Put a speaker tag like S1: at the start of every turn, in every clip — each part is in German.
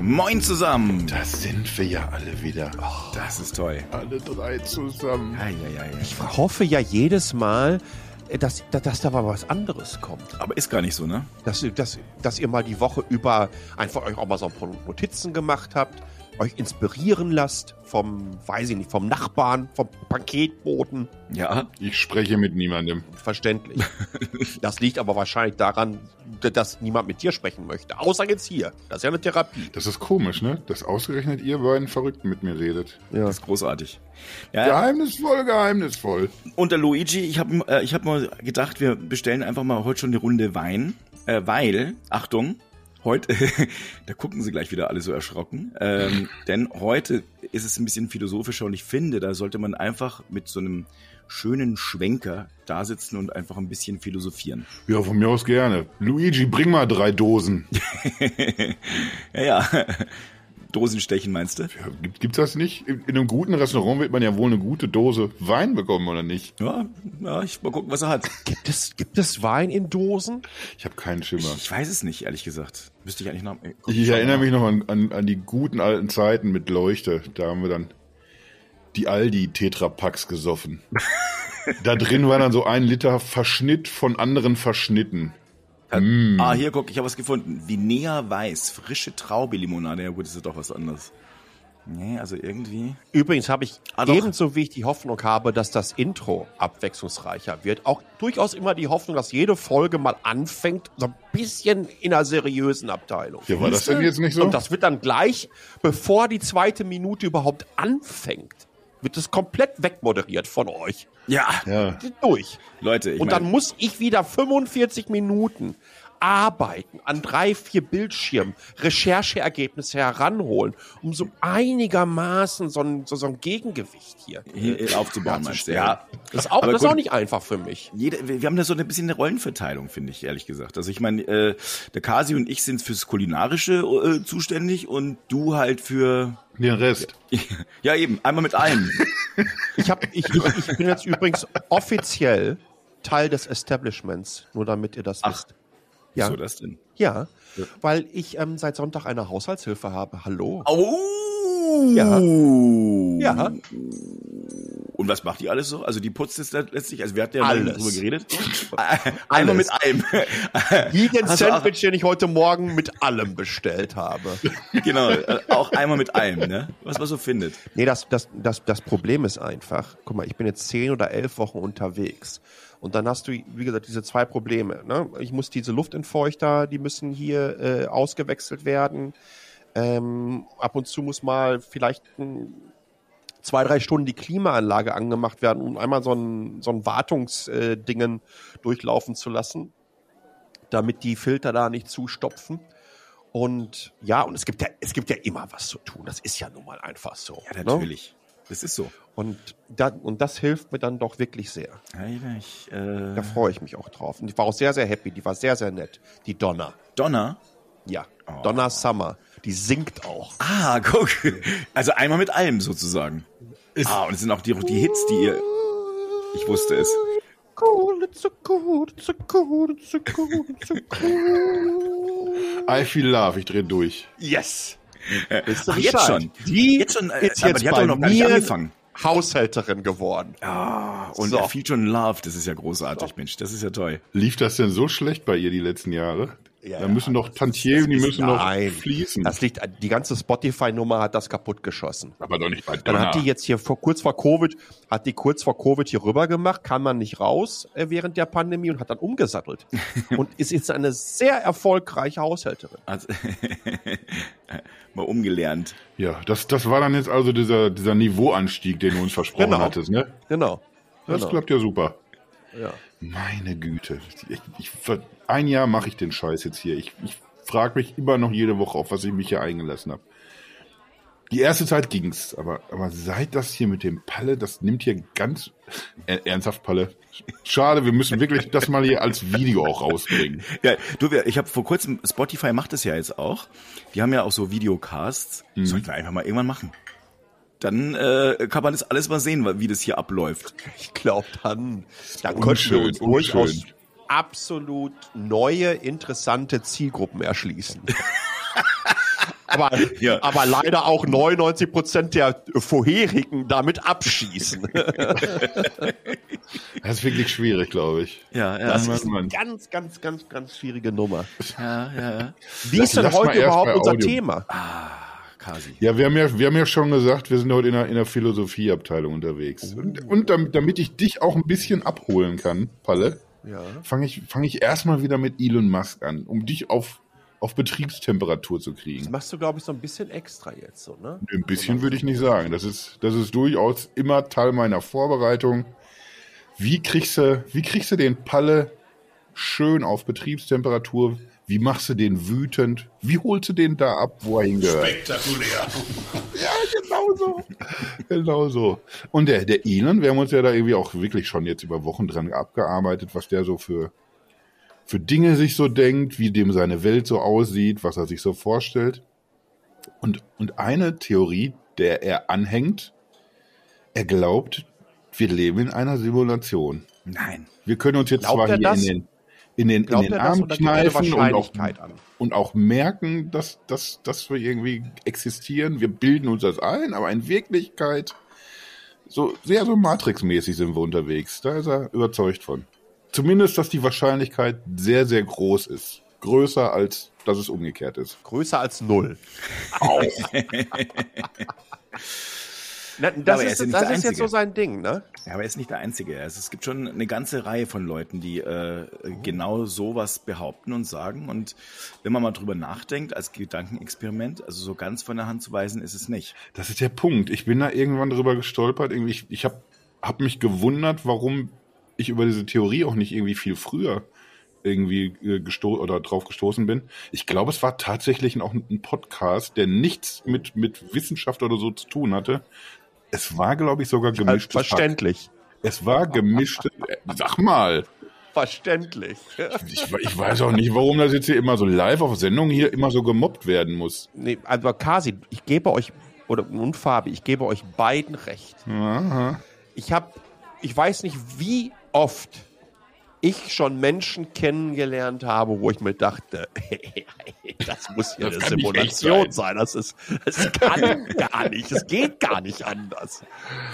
S1: Moin zusammen.
S2: Das sind wir ja alle wieder.
S1: Oh, das ist toll.
S2: Alle drei zusammen.
S1: Ei, ei, ei.
S3: Ich hoffe ja jedes Mal, dass, dass da mal was anderes kommt.
S1: Aber ist gar nicht so, ne?
S3: Dass, dass, dass ihr mal die Woche über einfach euch auch mal so ein paar Notizen gemacht habt, euch inspirieren lasst vom, weiß ich nicht, vom Nachbarn, vom Paketboten.
S1: Ja.
S2: Ich spreche mit niemandem.
S3: Verständlich. das liegt aber wahrscheinlich daran, dass niemand mit dir sprechen möchte. Außer jetzt hier. Das ist ja eine Therapie.
S2: Das ist komisch, ne? Dass ausgerechnet ihr beiden Verrückten mit mir redet.
S1: Ja. Das ist großartig.
S2: Ja. Geheimnisvoll, geheimnisvoll.
S1: Und der Luigi, ich habe äh, ich hab mal gedacht, wir bestellen einfach mal heute schon eine Runde Wein, äh, weil, Achtung, heute, da gucken sie gleich wieder alle so erschrocken, ähm, denn heute ist es ein bisschen philosophischer und ich finde, da sollte man einfach mit so einem schönen Schwenker da sitzen und einfach ein bisschen philosophieren.
S2: Ja, von mir aus gerne. Luigi, bring mal drei Dosen.
S1: ja, ja. Dosenstechen meinst du? Ja,
S2: gibt, gibt's das nicht? In, in, einem guten Restaurant wird man ja wohl eine gute Dose Wein bekommen, oder nicht?
S1: Ja, ja ich mal gucken, was er hat.
S3: Gibt es, gibt es Wein in Dosen?
S2: Ich habe keinen Schimmer.
S1: Ich, ich, weiß es nicht, ehrlich gesagt. Müsste ich eigentlich noch.
S2: Äh, ich erinnere mich noch an, an, an die guten alten Zeiten mit Leuchte. Da haben wir dann die Aldi Tetrapacks gesoffen. da drin war dann so ein Liter Verschnitt von anderen Verschnitten.
S1: Mm. Ah, hier guck, ich habe was gefunden. Vinea Weiß, frische Traube-Limonade. Ja gut, das ist doch was anderes. Nee, also irgendwie.
S3: Übrigens habe ich ah, ebenso wie ich die Hoffnung habe, dass das Intro abwechslungsreicher wird, auch durchaus immer die Hoffnung, dass jede Folge mal anfängt, so ein bisschen in einer seriösen Abteilung.
S2: Ja, war das denn jetzt nicht so?
S3: Und das wird dann gleich, bevor die zweite Minute überhaupt anfängt, wird es komplett wegmoderiert von euch.
S1: Ja.
S3: ja. Durch.
S1: Leute, ich
S3: Und dann muss ich wieder 45 Minuten arbeiten, an drei, vier Bildschirmen Rechercheergebnisse heranholen, um so einigermaßen so ein, so, so ein Gegengewicht hier,
S1: hier aufzubauen.
S3: Ja, das ist, auch, das ist auch nicht einfach für mich.
S1: Jede, wir haben da so ein bisschen eine Rollenverteilung, finde ich, ehrlich gesagt. Also ich meine, äh, der Kasi und ich sind fürs Kulinarische äh, zuständig und du halt für
S2: den Rest.
S1: Ja, eben, einmal mit allem.
S3: ich, hab, ich, ich, ich bin jetzt übrigens offiziell Teil des Establishments, nur damit ihr das Ach. wisst.
S1: Ja. Wieso das denn?
S3: Ja, ja. weil ich ähm, seit Sonntag eine Haushaltshilfe habe. Hallo.
S1: Oh!
S3: Ja. Ja.
S1: Und was macht die alles so? Also die putzt es letztlich, also wir hatten ja
S3: alles.
S1: drüber geredet. Einmal mit allem.
S3: Jeden Sandwich, den ich heute Morgen mit allem bestellt habe.
S1: Genau, äh, auch einmal mit allem, ne? Was man so findet.
S3: Nee, das, das, das, das Problem ist einfach, guck mal, ich bin jetzt zehn oder elf Wochen unterwegs. Und dann hast du, wie gesagt, diese zwei Probleme. Ne? Ich muss diese Luftentfeuchter, die müssen hier äh, ausgewechselt werden. Ähm, ab und zu muss mal vielleicht ein, zwei, drei Stunden die Klimaanlage angemacht werden, um einmal so ein, so ein Wartungsdingen äh, durchlaufen zu lassen, damit die Filter da nicht zustopfen. Und ja, und es gibt ja, es gibt ja immer was zu tun. Das ist ja nun mal einfach so.
S1: Ja, natürlich. Ne? Das ist so.
S3: Und, da, und das hilft mir dann doch wirklich sehr.
S1: Ich, äh
S3: da freue ich mich auch drauf. Und ich war auch sehr, sehr happy. Die war sehr, sehr nett. Die Donna.
S1: Donna?
S3: Ja. Oh. Donna Summer. Die singt auch.
S1: Ah, guck. Also einmal mit allem sozusagen. Ist ah, und es sind auch die, die Hits, die ihr. Ich wusste es.
S3: Cool, it's so cool, it's so cool, it's so cool, it's so cool.
S2: I feel love, ich drehe durch.
S3: Yes.
S1: Wisst ihr Ach, jetzt schon.
S3: Die jetzt schon,
S1: äh, ist jetzt die hat doch noch gar nicht angefangen.
S3: Haushälterin geworden.
S1: Ah, und so. schon in Love. Das ist ja großartig, so. Mensch. Das ist ja toll.
S2: Lief das denn so schlecht bei ihr die letzten Jahre? Ja, da müssen doch Tantiemen, die müssen nein, noch fließen.
S3: Das liegt, die ganze Spotify-Nummer hat das kaputt geschossen.
S2: Aber doch nicht bei
S3: Donner. Dann hat die jetzt hier vor, kurz vor Covid, hat die kurz vor Covid hier rüber gemacht, kam man nicht raus äh, während der Pandemie und hat dann umgesattelt. und ist jetzt eine sehr erfolgreiche Haushälterin.
S1: Also, mal umgelernt.
S2: Ja, das, das war dann jetzt also dieser, dieser Niveauanstieg, den du uns versprochen
S3: genau.
S2: hattest, ne?
S3: Genau.
S2: Das
S3: genau.
S2: klappt ja super.
S3: Ja.
S2: Meine Güte. Ich, ich, ein Jahr mache ich den Scheiß jetzt hier. Ich, ich frage mich immer noch jede Woche, auf was ich mich hier eingelassen habe. Die erste Zeit ging's, aber, aber seit das hier mit dem Palle, das nimmt hier ganz äh, ernsthaft Palle. Schade, wir müssen wirklich das mal hier als Video auch rausbringen.
S1: Ja, du, ich habe vor kurzem, Spotify macht das ja jetzt auch. Die haben ja auch so Videocasts. Mhm. Sollten wir einfach mal irgendwann machen. Dann äh, kann man das alles mal sehen, wie das hier abläuft.
S3: Ich glaube, dann, dann könnten wir uns durchaus absolut neue, interessante Zielgruppen erschließen. aber,
S1: Ja.
S3: aber leider auch 99 Prozent der vorherigen damit abschießen.
S2: Das ist wirklich schwierig, glaube ich.
S1: Ja, ja.
S3: Das ist eine ganz, ganz, ganz, ganz schwierige Nummer.
S1: ja, ja, ja.
S3: Wie ist denn heute überhaupt unser
S2: Audio.
S3: Thema?
S1: Kasi.
S2: Ja, wir haben ja, wir haben ja schon gesagt, wir sind heute in der, in der Philosophieabteilung unterwegs. Und, und damit, damit ich dich auch ein bisschen abholen kann, Palle,
S3: Ja.
S2: fange ich, fang ich erstmal wieder mit Elon Musk an, um dich auf, auf Betriebstemperatur zu
S3: Das
S2: kriegen.
S3: machst du, glaube ich, so ein bisschen extra jetzt, so, ne?
S2: Ein bisschen würde ich nicht sagen. Das ist, das ist durchaus immer Teil meiner Vorbereitung. Wie kriegst du, wie kriegst du den Palle schön auf Betriebstemperatur? Wie machst du den wütend? Wie holst du den da ab, wo er hingehört?
S4: Spektakulär.
S2: Ja, genau so. genau so. Und der, der Elon, wir haben uns ja da irgendwie auch wirklich schon jetzt über Wochen dran abgearbeitet, was der so für, für Dinge sich so denkt, wie dem seine Welt so aussieht, was er sich so vorstellt. Und, und eine Theorie, der er anhängt, er glaubt, wir leben in einer Simulation.
S1: Nein.
S2: Wir können uns jetzt
S3: Glaubt
S2: zwar
S3: er
S2: hier
S3: das?
S2: in den, in den, in den Arm kneifen und auch, und auch merken, dass, dass, dass wir irgendwie existieren. Wir bilden uns das ein, aber in Wirklichkeit so sehr so Matrix-mäßig sind wir unterwegs. Da ist er überzeugt von. Zumindest, dass die Wahrscheinlichkeit sehr, sehr groß ist. Größer als dass es umgekehrt ist.
S3: Größer als null.
S2: Auch.
S3: Na, das
S1: aber er
S3: ist, das
S1: der
S3: ist jetzt so
S1: Einzige.
S3: sein Ding, ne?
S1: Ja, aber er ist nicht der Einzige. Also es gibt schon eine ganze Reihe von Leuten, die äh, genau sowas behaupten und sagen. Und wenn man mal drüber nachdenkt, als Gedankenexperiment, also so ganz von der Hand zu weisen ist es nicht.
S2: Das ist der Punkt. Ich bin da irgendwann drüber gestolpert. Irgendwie, ich ich habe hab mich gewundert, warum ich über diese Theorie auch nicht irgendwie viel früher irgendwie äh, gesto oder drauf gestoßen bin. Ich glaube, es war tatsächlich auch ein Podcast, der nichts mit, mit Wissenschaft oder so zu tun hatte. Es war, glaube ich, sogar gemischtes Hack.
S3: Verständlich.
S2: Es war gemischte. äh, Sag mal.
S3: Verständlich.
S2: Ich, ich weiß auch nicht, warum das jetzt hier immer so live auf Sendung hier immer so gemobbt werden muss.
S3: Nee, also Kasi, ich gebe euch, oder und Fabi, ich gebe euch beiden recht.
S2: Aha.
S3: Ich habe, ich weiß nicht, wie oft ich schon Menschen kennengelernt habe, wo ich mir dachte, das muss hier
S2: Das
S3: eine Simulation sein. Das ist, das kann gar nicht, das geht gar nicht anders.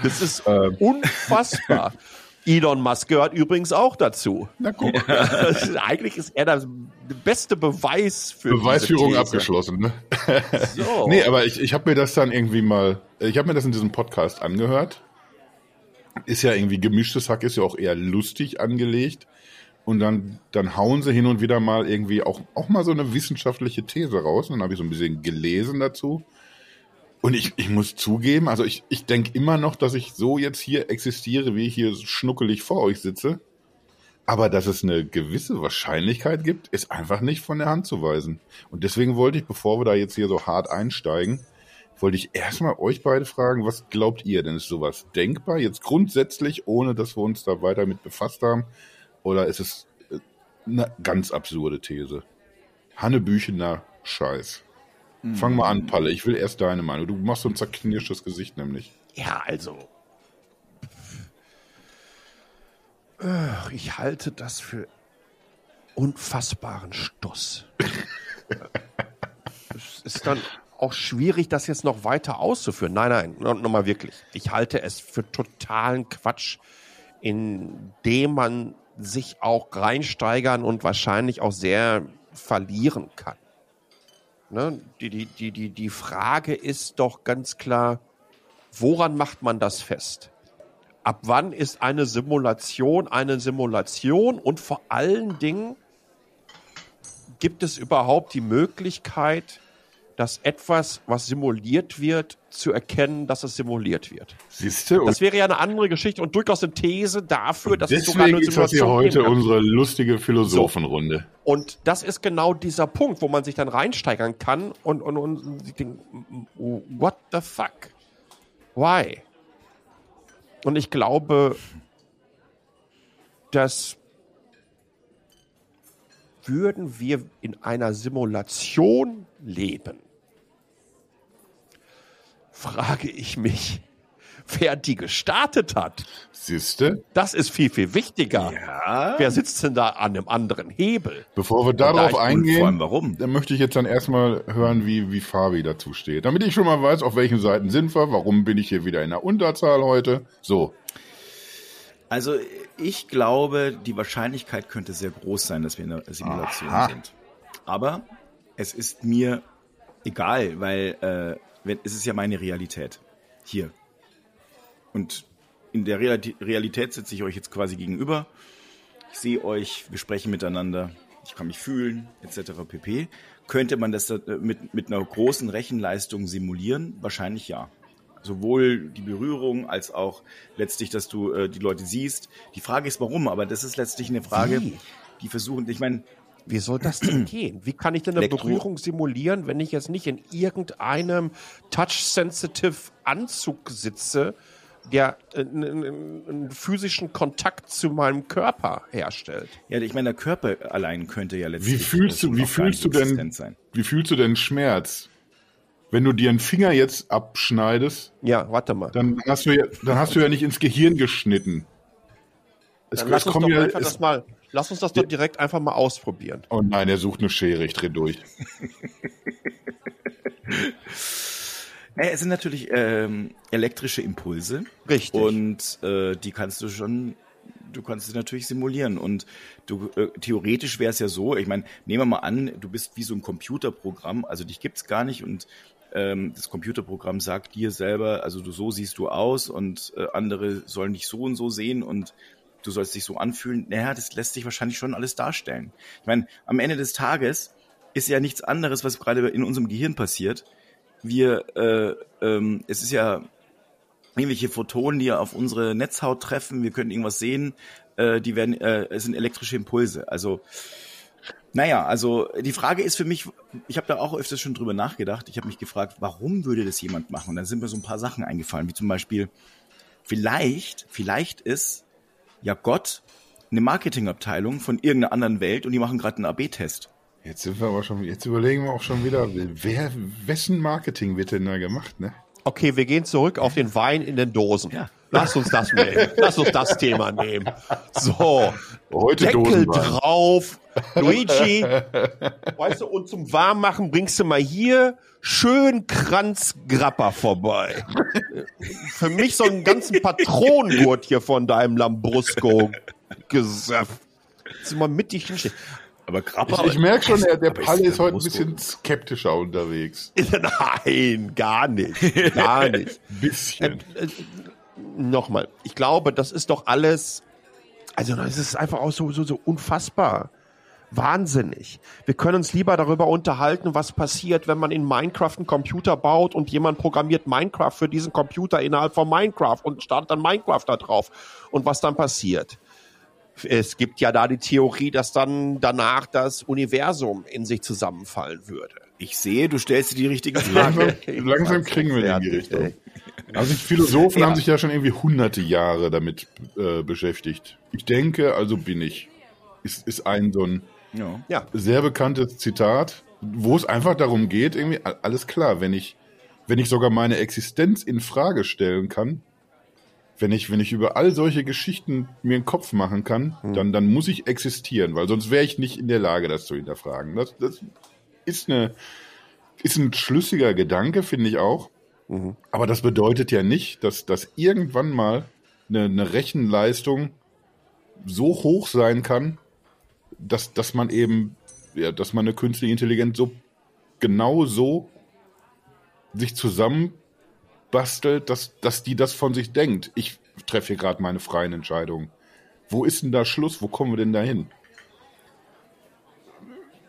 S3: Das ist
S2: Ähm.
S3: unfassbar. Elon Musk gehört übrigens auch dazu.
S2: Na guck,
S3: Das ist, eigentlich ist er der beste Beweis für
S2: Beweisführung
S3: diese These.
S2: abgeschlossen. Ne?
S3: So.
S2: Nee, aber ich, ich habe mir das dann irgendwie mal, ich habe mir das in diesem Podcast angehört. Ist ja irgendwie gemischtes Hack, ist ja auch eher lustig angelegt. Und dann, dann hauen sie hin und wieder mal irgendwie auch, auch mal so eine wissenschaftliche These raus. Und dann habe ich so ein bisschen gelesen dazu. Und ich, ich muss zugeben, also ich, ich denke immer noch, dass ich so jetzt hier existiere, wie ich hier schnuckelig vor euch sitze. Aber dass es eine gewisse Wahrscheinlichkeit gibt, ist einfach nicht von der Hand zu weisen. Und deswegen wollte ich, bevor wir da jetzt hier so hart einsteigen, wollte ich erstmal euch beide fragen, was glaubt ihr denn? Ist sowas denkbar? Jetzt grundsätzlich, ohne dass wir uns da weiter mit befasst haben? Oder ist es äh, eine ganz absurde These? Hannebüchener Scheiß. Fang mal an, Palle. Ich will erst deine Meinung. Du machst so ein zerknirschtes Gesicht nämlich.
S3: Ja, also. Ich halte das für unfassbaren Stuss. es ist dann auch schwierig, das jetzt noch weiter auszuführen. Nein, nein, no- nochmal wirklich. Ich halte es für totalen Quatsch, in dem man sich auch reinsteigern und wahrscheinlich auch sehr verlieren kann. Ne? Die, die, die, die, die Frage ist doch ganz klar, woran macht man das fest? Ab wann ist eine Simulation eine Simulation und vor allen Dingen gibt es überhaupt die Möglichkeit, dass etwas, was simuliert wird, zu erkennen, dass es simuliert wird?
S2: Siehst du?
S3: Das wäre ja eine andere Geschichte und durchaus eine These dafür, dass es sogar eine
S2: ist das hier
S3: Simulation
S2: heute unsere lustige Philosophenrunde.
S3: Und das ist genau dieser Punkt, wo man sich dann reinsteigern kann und, und, und denkt, what the fuck? Why? Und ich glaube, dass würden wir in einer Simulation leben, frage ich mich, wer die gestartet hat.
S2: Siehste?
S3: Das ist viel, viel wichtiger.
S1: Ja.
S3: Wer sitzt denn da an einem anderen Hebel?
S2: Bevor wir
S3: da
S2: darauf
S1: allem
S2: eingehen,
S1: warum?
S2: dann möchte ich jetzt dann erstmal hören, wie, wie Fabi dazu steht. Damit ich schon mal weiß, auf welchen Seiten sind wir, warum bin ich hier wieder in der Unterzahl heute. So,
S1: Also ich glaube, die Wahrscheinlichkeit könnte sehr groß sein, dass wir in der Simulation
S2: Aha.
S1: sind. Aber es ist mir egal, weil äh, wenn, es ist ja meine Realität hier. Und in der Reali- Realität sitze ich euch jetzt quasi gegenüber. Ich sehe euch, wir sprechen miteinander, ich kann mich fühlen, etc. pp. Könnte man das äh, mit, mit einer großen Rechenleistung simulieren? Wahrscheinlich ja. Sowohl die Berührung als auch letztlich, dass du äh, die Leute siehst. Die Frage ist, warum, aber das ist letztlich eine Frage,
S3: Wie?
S1: die versuchen, ich meine,
S3: Wie soll das denn gehen? Wie kann ich denn eine
S1: Elektro-
S3: Berührung simulieren, wenn ich jetzt nicht in irgendeinem touch-sensitive Anzug sitze, der äh, einen, einen physischen Kontakt zu meinem Körper herstellt?
S1: ja, ich meine, der Körper allein könnte ja letztlich
S2: wie fühlst du, wie fühlst du denn,
S1: sein.
S2: wie fühlst du denn Schmerz? Wenn du dir einen Finger jetzt abschneidest,
S3: Ja, warte mal.
S2: dann hast du ja, dann hast du ja nicht ins Gehirn geschnitten. Es,
S3: Dann
S2: es
S3: lass uns,
S2: kommen
S3: doch
S2: ja,
S3: einfach
S2: es,
S3: das mal, lass uns das doch direkt einfach mal ausprobieren.
S2: oh nein, er sucht eine Schere, ich dreh durch.
S1: Naja, es sind natürlich ähm, elektrische Impulse.
S3: Richtig.
S1: Und äh, die kannst du schon, du kannst sie natürlich simulieren. Und du äh, theoretisch wäre es ja so, ich meine, nehmen wir mal an, du bist wie so ein Computerprogramm, also dich gibt's gar nicht und ähm, das Computerprogramm sagt dir selber, also du so siehst du aus und äh, andere sollen dich so und so sehen und du sollst dich so anfühlen. Naja, das lässt sich wahrscheinlich schon alles darstellen. Ich meine, am Ende des Tages ist ja nichts anderes, was gerade in unserem Gehirn passiert. Wir, äh, ähm, es ist ja irgendwelche Photonen, die auf unsere Netzhaut treffen. Wir können irgendwas sehen. Äh, die werden, äh, es sind elektrische Impulse. Also, naja, also die Frage ist für mich, ich habe da auch öfters schon drüber nachgedacht. Ich habe mich gefragt, warum würde das jemand machen? Und dann sind mir so ein paar Sachen eingefallen, wie zum Beispiel, vielleicht, vielleicht ist ja Gott eine Marketingabteilung von irgendeiner anderen Welt und die machen gerade einen AB-Test.
S2: Jetzt sind wir aber schon, jetzt überlegen wir auch schon wieder, wer, wessen Marketing wird denn da gemacht, ne?
S3: Okay, wir gehen zurück auf den Wein in den Dosen.
S1: Ja.
S3: Lass uns das nehmen. Lass uns das Thema nehmen. So.
S2: Heute
S3: Deckel drauf. Luigi, weißt du, und zum Warmmachen bringst du mal hier schön Kranzgrappa vorbei. Für mich so einen ganzen Patronengurt hier von deinem Lambrusco Gesöff. Jetzt mal mittig hinstehen.
S1: Aber Grappa,
S2: Ich, ich merke schon, der, der Palle
S1: ist
S2: ist heute ein bisschen skeptischer unterwegs.
S3: Nein, gar nicht. Gar nicht.
S2: Ein bisschen.
S3: Nochmal, ich glaube, das ist doch alles, also es ist einfach auch so, so, so unfassbar. Wahnsinnig. Wir können uns lieber darüber unterhalten, was passiert, wenn man in Minecraft einen Computer baut und jemand programmiert Minecraft für diesen Computer innerhalb von Minecraft und startet dann Minecraft da drauf und was dann passiert. Es gibt ja da die Theorie, dass dann danach das Universum in sich zusammenfallen würde.
S1: ich sehe, du stellst dir die richtige Frage.
S2: Langsam, langsam kriegen wir in die Richtung. Also die Philosophen
S1: Ja.
S2: haben sich ja schon irgendwie hunderte Jahre damit äh, beschäftigt. Ich denke, also bin ich. Ist, ist ein so ein
S1: Ja.
S2: Sehr bekanntes Zitat, wo es einfach darum geht, irgendwie, alles klar, wenn ich, wenn ich sogar meine Existenz in Frage stellen kann, wenn ich, wenn ich über all solche Geschichten mir einen Kopf machen kann, dann, dann muss ich existieren, weil sonst wäre ich nicht in der Lage, das zu hinterfragen. Das, das ist eine, ist ein schlüssiger Gedanke, finde ich auch. Aber das bedeutet ja nicht, dass, dass irgendwann mal eine, eine Rechenleistung so hoch sein kann, dass, dass man eben, ja, dass man eine künstliche Intelligenz so genau so sich zusammenbastelt, dass, dass die das von sich denkt. Ich treffe hier gerade meine freien Entscheidungen. Wo ist denn da Schluss? Wo kommen wir denn da hin?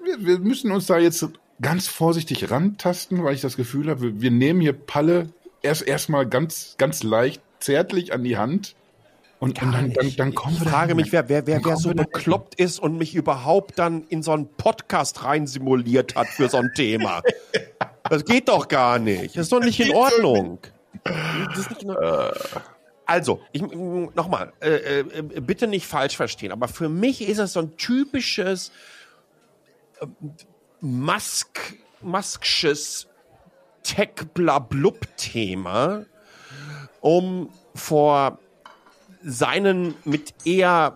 S2: Wir, wir müssen uns da jetzt ganz vorsichtig rantasten, weil ich das Gefühl habe, wir, wir nehmen hier Palle erst erstmal ganz, ganz leicht, zärtlich an die Hand. Und, und dann, dann, dann kommen
S3: ich
S2: wir
S3: frage
S2: dahin.
S3: mich, wer, wer, wer, wer so bekloppt ist und mich überhaupt dann in so einen Podcast rein simuliert hat für so ein Thema. Das geht doch gar nicht. Das ist doch nicht in Ordnung. Nicht in Ordnung. Also, ich, nochmal, äh, äh, bitte nicht falsch verstehen, aber für mich ist es so ein typisches äh, Musk, Musksches Tech-Blablub-Thema. um vor seinen mit eher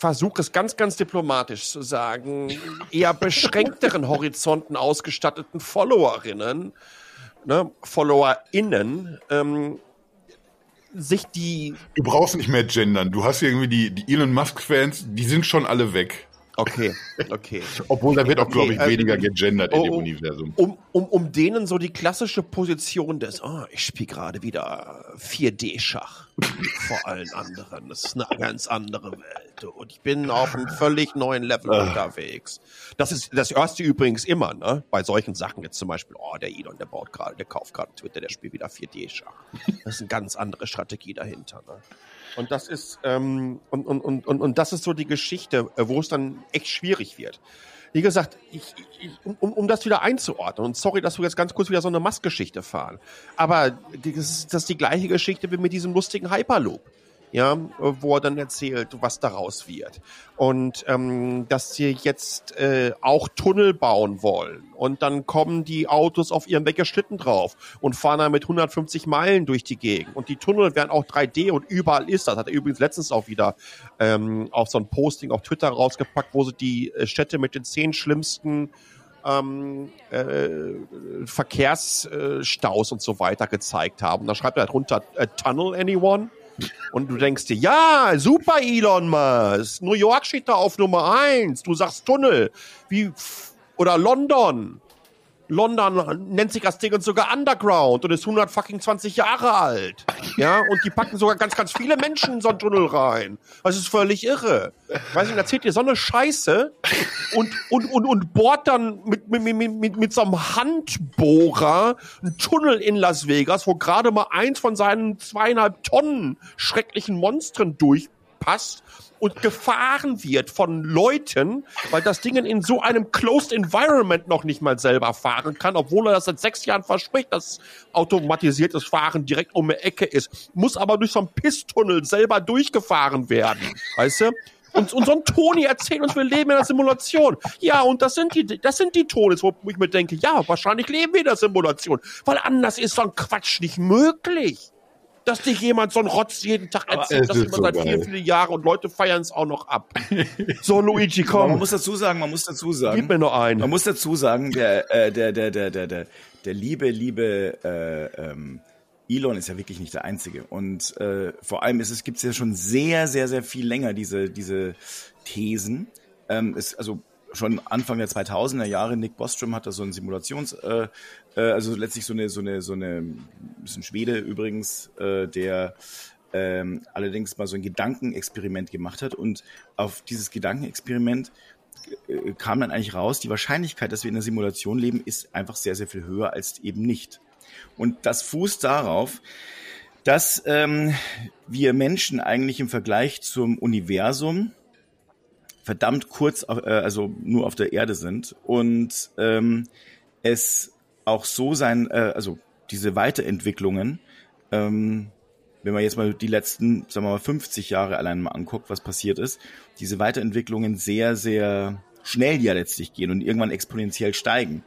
S3: versuche es ganz, ganz diplomatisch zu sagen, eher beschränkteren Horizonten ausgestatteten Followerinnen, ne, FollowerInnen, ähm, sich die.
S2: Du brauchst nicht mehr gendern. Du hast irgendwie die, die Elon Musk-Fans, die sind schon alle weg.
S3: Okay, okay.
S2: Obwohl da wird auch, glaube ich,
S3: also,
S2: weniger gegendert
S3: oh,
S2: in dem
S3: oh,
S2: Universum.
S3: Um, um, um denen so die klassische Position des, oh, ich spiele gerade wieder 4D-Schach vor allen anderen. Das ist eine ganz andere Welt. Und ich bin auf einem völlig neuen Level
S2: Ah.
S3: unterwegs. Das ist, das du übrigens immer, ne? Bei solchen Sachen jetzt zum Beispiel, oh, der Elon, der baut gerade, der kauft gerade Twitter, der spielt wieder 4D-Schach. Das ist eine ganz andere Strategie dahinter, ne? Und das ist ähm, und, und, und, und, und das ist so die Geschichte, äh, wo es dann echt schwierig wird. Wie gesagt, ich, ich, um, um das wieder einzuordnen, und sorry, dass wir jetzt ganz kurz wieder so eine Mastgeschichte fahren, aber das ist, das ist die gleiche Geschichte wie mit diesem lustigen Hyperloop. Ja, wo er dann erzählt, was daraus wird. Und ähm, dass sie jetzt äh, auch Tunnel bauen wollen. Und dann kommen die Autos auf ihren Weggeschnitten drauf und fahren dann mit 150 Meilen durch die Gegend. Und die Tunnel werden auch 3D und überall ist das. Hat er übrigens letztens auch wieder ähm, auf so ein Posting auf Twitter rausgepackt, wo sie die äh, Städte mit den zehn schlimmsten ähm, äh, Verkehrsstaus und so weiter gezeigt haben. Da schreibt er drunter, äh, Tunnel anyone? Und du denkst dir, ja, super Elon Musk. New York steht da auf Nummer eins. Du sagst Tunnel. Wie, oder London. London nennt sich das Ding sogar Underground und ist 100 fucking 20 Jahre alt. Ja, und die packen sogar ganz, ganz viele Menschen in so einen Tunnel rein. Das ist völlig irre. Weiß ich, erzählt dir so eine Scheiße und, und, und, und bohrt dann mit, mit, mit, mit, mit so einem Handbohrer einen Tunnel in Las Vegas, wo gerade mal eins von seinen zweieinhalb Tonnen schrecklichen Monstern durchpasst und gefahren wird von Leuten, weil das Ding in so einem closed environment noch nicht mal selber fahren kann, obwohl er das seit sechs Jahren verspricht, dass automatisiertes Fahren direkt um die Ecke ist, muss aber durch so einen Pisstunnel selber durchgefahren werden, weißt du? Und, und so ein Toni erzählt uns, wir leben in einer Simulation. Ja, und das sind die, das sind die Tonis, wo ich mir denke, ja, wahrscheinlich leben wir in der Simulation, weil anders ist so ein Quatsch nicht möglich dass dich jemand so einen Rotz jeden Tag erzählt, das
S2: ist
S3: immer
S2: so
S3: seit vielen, vielen Jahren und Leute feiern es auch noch ab. So, Luigi,
S1: Aber man
S3: komm,
S1: muss dazu sagen, man muss dazu
S3: gib
S1: sagen,
S3: mir noch einen.
S1: man muss dazu sagen, der, äh, der, der, der, der, der, der liebe, liebe äh, ähm, Elon ist ja wirklich nicht der Einzige. Und äh, vor allem ist es, gibt es ja schon sehr, sehr, sehr viel länger diese, diese Thesen. Ähm, ist, also schon Anfang der 2000er Jahre, Nick Bostrom hat da so ein Simulations, äh, äh, also letztlich so eine, so eine, so eine, ist ein Schwede übrigens, äh, der ähm, allerdings mal so ein Gedankenexperiment gemacht hat und auf dieses Gedankenexperiment äh, kam dann eigentlich raus, die Wahrscheinlichkeit, dass wir in einer Simulation leben, ist einfach sehr, sehr viel höher als eben nicht. Und das fußt darauf, dass ähm, wir Menschen eigentlich im Vergleich zum Universum verdammt kurz, äh, also nur auf der Erde sind und ähm, es auch so sein, äh, also diese Weiterentwicklungen, ähm, wenn man jetzt mal die letzten, sagen wir mal, 50 Jahre allein mal anguckt, was passiert ist, diese Weiterentwicklungen sehr, sehr schnell ja letztlich gehen und irgendwann exponentiell steigen.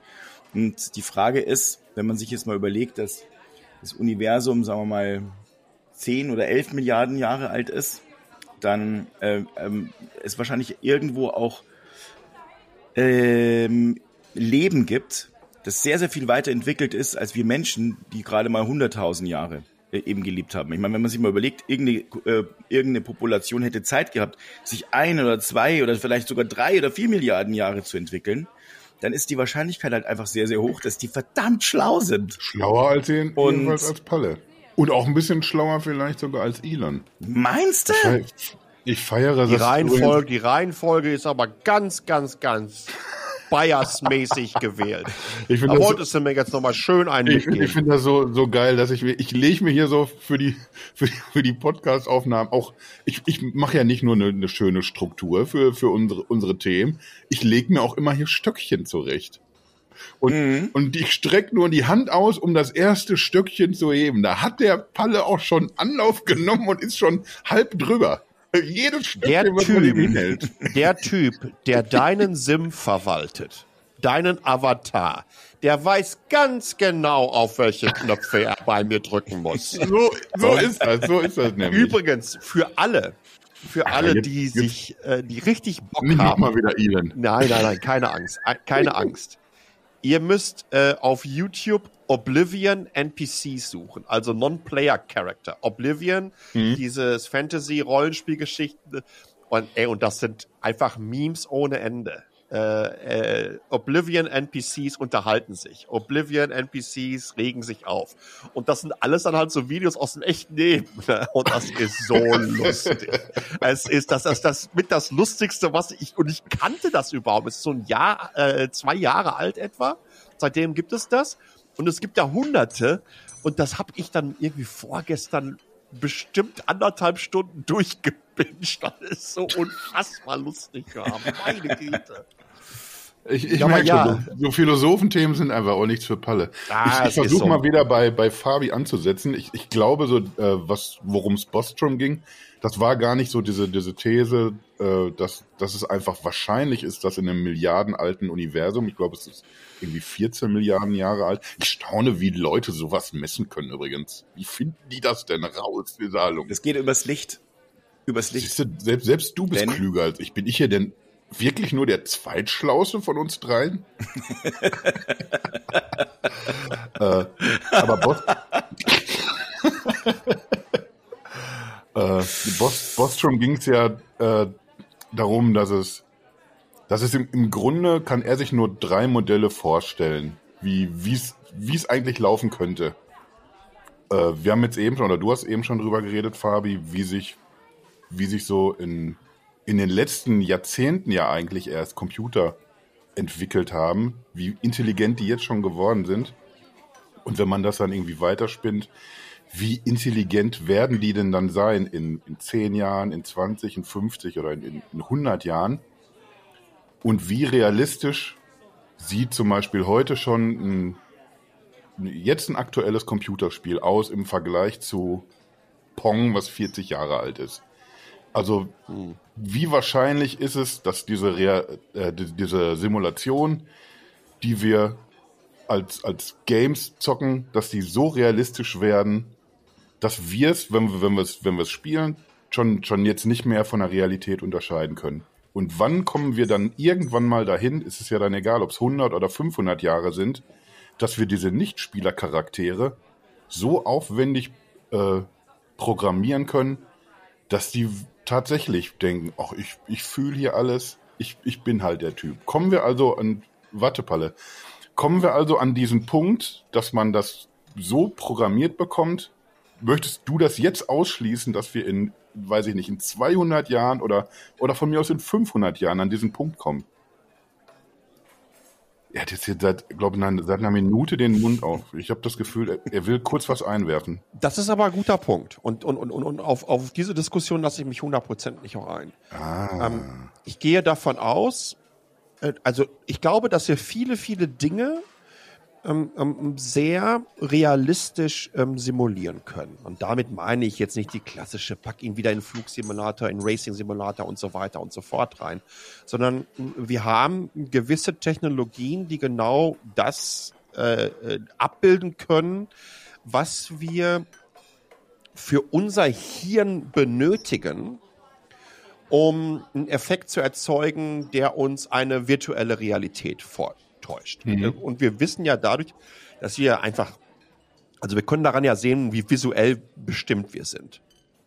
S1: Und die Frage ist, wenn man sich jetzt mal überlegt, dass das Universum, sagen wir mal, 10 oder 11 Milliarden Jahre alt ist, dann äh, ähm, es wahrscheinlich irgendwo auch ähm, Leben gibt, das sehr, sehr viel weiterentwickelt ist, als wir Menschen, die gerade mal 100.000 Jahre äh, eben gelebt haben. Ich meine, wenn man sich mal überlegt, irgendeine, äh, irgendeine Population hätte Zeit gehabt, sich ein oder zwei oder vielleicht sogar drei oder vier Milliarden Jahre zu entwickeln, dann ist die Wahrscheinlichkeit halt einfach sehr, sehr hoch, dass die verdammt schlau sind.
S2: Schlauer als ihn,
S1: Und-
S2: als Palle. Und auch ein bisschen schlauer vielleicht sogar als Elon.
S1: Meinst du?
S2: Ich feiere
S3: Die
S2: das
S3: Reihenfolge, die Reihenfolge ist aber ganz, ganz, ganz biasmäßig gewählt.
S2: Ich finde
S3: Da
S2: das,
S3: wolltest du mir jetzt nochmal schön einen
S2: ich, ich finde das so, so geil, dass ich ich lege mir hier so für die, für, die- für die Podcast-Aufnahmen auch, ich, ich mache ja nicht nur eine, eine schöne Struktur für, für unsere, unsere Themen, ich lege mir auch immer hier Stöckchen zurecht. Und,
S1: Mhm.
S2: und ich strecke nur die Hand aus, um das erste Stöckchen zu heben. Da hat der Palle auch schon Anlauf genommen und ist schon halb drüber. Jedes
S3: Der
S2: Stöckchen, was man ihm
S3: Typ,
S2: hinhält.
S3: der Typ, der deinen Sim verwaltet, deinen Avatar. Der weiß ganz genau, auf welche Knöpfe er bei mir drücken muss.
S2: So, so ist das, so ist das nämlich.
S3: Übrigens, für alle, für alle,
S2: jetzt-
S3: die sich, äh, die richtig Bock
S2: Nicht
S3: haben.
S2: mal wieder Elon.
S3: Nein, nein, nein, keine Angst, äh, keine Angst. Ihr müsst äh, auf YouTube Oblivion NPCs suchen, also Non-Player Character. Oblivion, dieses Fantasy-Rollenspielgeschichten und ey, und das sind einfach Memes ohne Ende. Äh, äh, Oblivion NPCs unterhalten sich. Oblivion NPCs regen sich auf. Und das sind alles dann halt so Videos aus dem echten Leben. Ne? Und das ist so lustig. Es ist das, das, das mit das Lustigste, was ich, und ich kannte das überhaupt. Es ist so ein Jahr, äh, zwei Jahre alt etwa. Seitdem gibt es das. Und es gibt ja hunderte. Und das habe ich dann irgendwie vorgestern bestimmt anderthalb Stunden durchgebinged. Das ist so unfassbar lustig. Ja, meine Güte.
S2: Ich, ich
S3: Ja,
S2: merke
S3: ja.
S2: schon, so so Philosophenthemen sind einfach auch nichts für Palle.
S3: Ah,
S2: ich
S3: es
S2: ich
S3: ist
S2: versuche
S3: so.
S2: mal wieder bei, bei Fabi anzusetzen. Ich, ich glaube, so, äh, was, worum es Bostrom ging, das war gar nicht so diese, diese These, äh, dass, dass es einfach wahrscheinlich ist, dass in einem milliardenalten Universum, ich glaube, es ist irgendwie 14 Milliarden Jahre alt, ich staune, wie Leute sowas messen können übrigens. Wie finden die das denn raus, die Salung?
S1: Das geht übers Licht. Übers Licht.
S2: Siehst du, selbst, selbst du bist
S1: Denn-
S2: klüger als ich. Bin ich hier denn wirklich nur der Zweitschlauste von uns dreien? äh, aber Boss, äh, Boss, Bostrom ging es ja äh, darum, dass es, dass es im, im Grunde kann er sich nur drei Modelle vorstellen, wie es eigentlich laufen könnte. Äh, wir haben jetzt eben schon, oder du hast eben schon drüber geredet, Fabi, wie sich wie sich so in, in den letzten Jahrzehnten ja eigentlich erst Computer entwickelt haben, wie intelligent die jetzt schon geworden sind. Und wenn man das dann irgendwie weiterspinnt, wie intelligent werden die denn dann sein in, in 10 Jahren, in 20, in 50 oder in, in, in 100 Jahren? Und wie realistisch sieht zum Beispiel heute schon ein, jetzt ein aktuelles Computerspiel aus im Vergleich zu Pong, was 40 Jahre alt ist? Also, wie wahrscheinlich ist es, dass diese, Rea äh, die- diese Simulation, die wir als, als Games zocken, dass die so realistisch werden, dass wir es, wenn wir wenn es wenn wir es spielen, schon, schon jetzt nicht mehr von der Realität unterscheiden können. Und wann kommen wir dann irgendwann mal dahin, ist es ja dann egal, ob es 100 oder 500 Jahre sind, dass wir diese Nichtspielercharaktere so aufwendig äh, programmieren können, dass die tatsächlich denken, ach, ich, ich fühle hier alles, ich, ich bin halt der Typ. Kommen wir also an, Wattepalle, kommen wir also an diesen Punkt, dass man das so programmiert bekommt, möchtest du das jetzt ausschließen, dass wir in, weiß ich nicht, in 200 Jahren oder, oder von mir aus in 500 Jahren an diesen Punkt kommen? Er hat jetzt hier seit, glaube ich, seit einer Minute den Mund auf. Ich habe das Gefühl, er, will kurz was einwerfen.
S3: Das ist aber ein guter Punkt. Und, und, und, und, auf, auf diese Diskussion lasse ich mich hundertprozentig auch ein. Ähm, ich gehe davon aus, äh, also ich glaube, dass wir viele, viele Dinge ähm, ähm, sehr realistisch ähm, simulieren können. Und damit meine ich jetzt nicht die klassische, pack ihn wieder in Flugsimulator, in Racing-Simulator und so weiter und so fort rein, sondern m, wir haben gewisse Technologien, die genau das äh, äh, abbilden können, was wir für unser Hirn benötigen, um einen Effekt zu erzeugen, der uns eine virtuelle Realität vortäuscht. Und wir wissen ja dadurch, dass wir einfach, also wir können daran ja sehen, wie visuell bestimmt wir sind.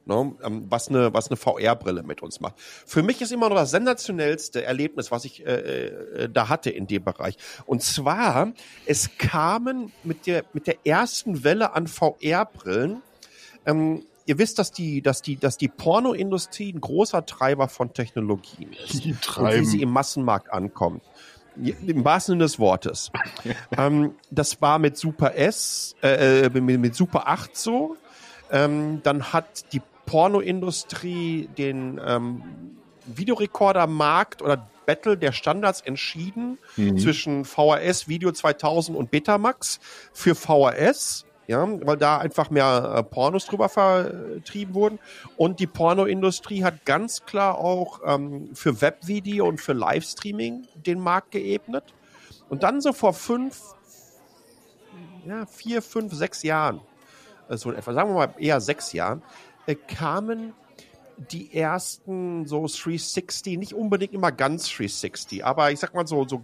S3: Ne? Ähm, Was eine, was eine VR-Brille mit uns macht. Für mich ist immer noch das sensationellste Erlebnis, was ich äh, äh, da hatte in dem Bereich. Und zwar, es kamen mit der, mit der ersten Welle an VR-Brillen ähm, ihr wisst, dass die, dass die, dass die Pornoindustrie ein großer Treiber von Technologien ist.
S2: Die
S3: Und wie sie im Massenmarkt ankommt. Im wahrsten Sinne des Wortes. ähm, das war mit Super S, äh, äh, mit, mit Super 8 so. Ähm, dann hat die Pornoindustrie den ähm, Videorekordermarkt oder Battle der Standards entschieden zwischen VHS, Video 2000 und Betamax für VHS. Ja, weil da einfach mehr äh, Pornos drüber vertrieben wurden. Und die Pornoindustrie hat ganz klar auch ähm, für Webvideo und für Livestreaming den Markt geebnet. Und dann so vor fünf, ja, vier, fünf, sechs Jahren, äh, so etwa, sagen wir mal eher sechs Jahren, äh, kamen die ersten so 360, nicht unbedingt immer ganz 360, aber ich sag mal so, so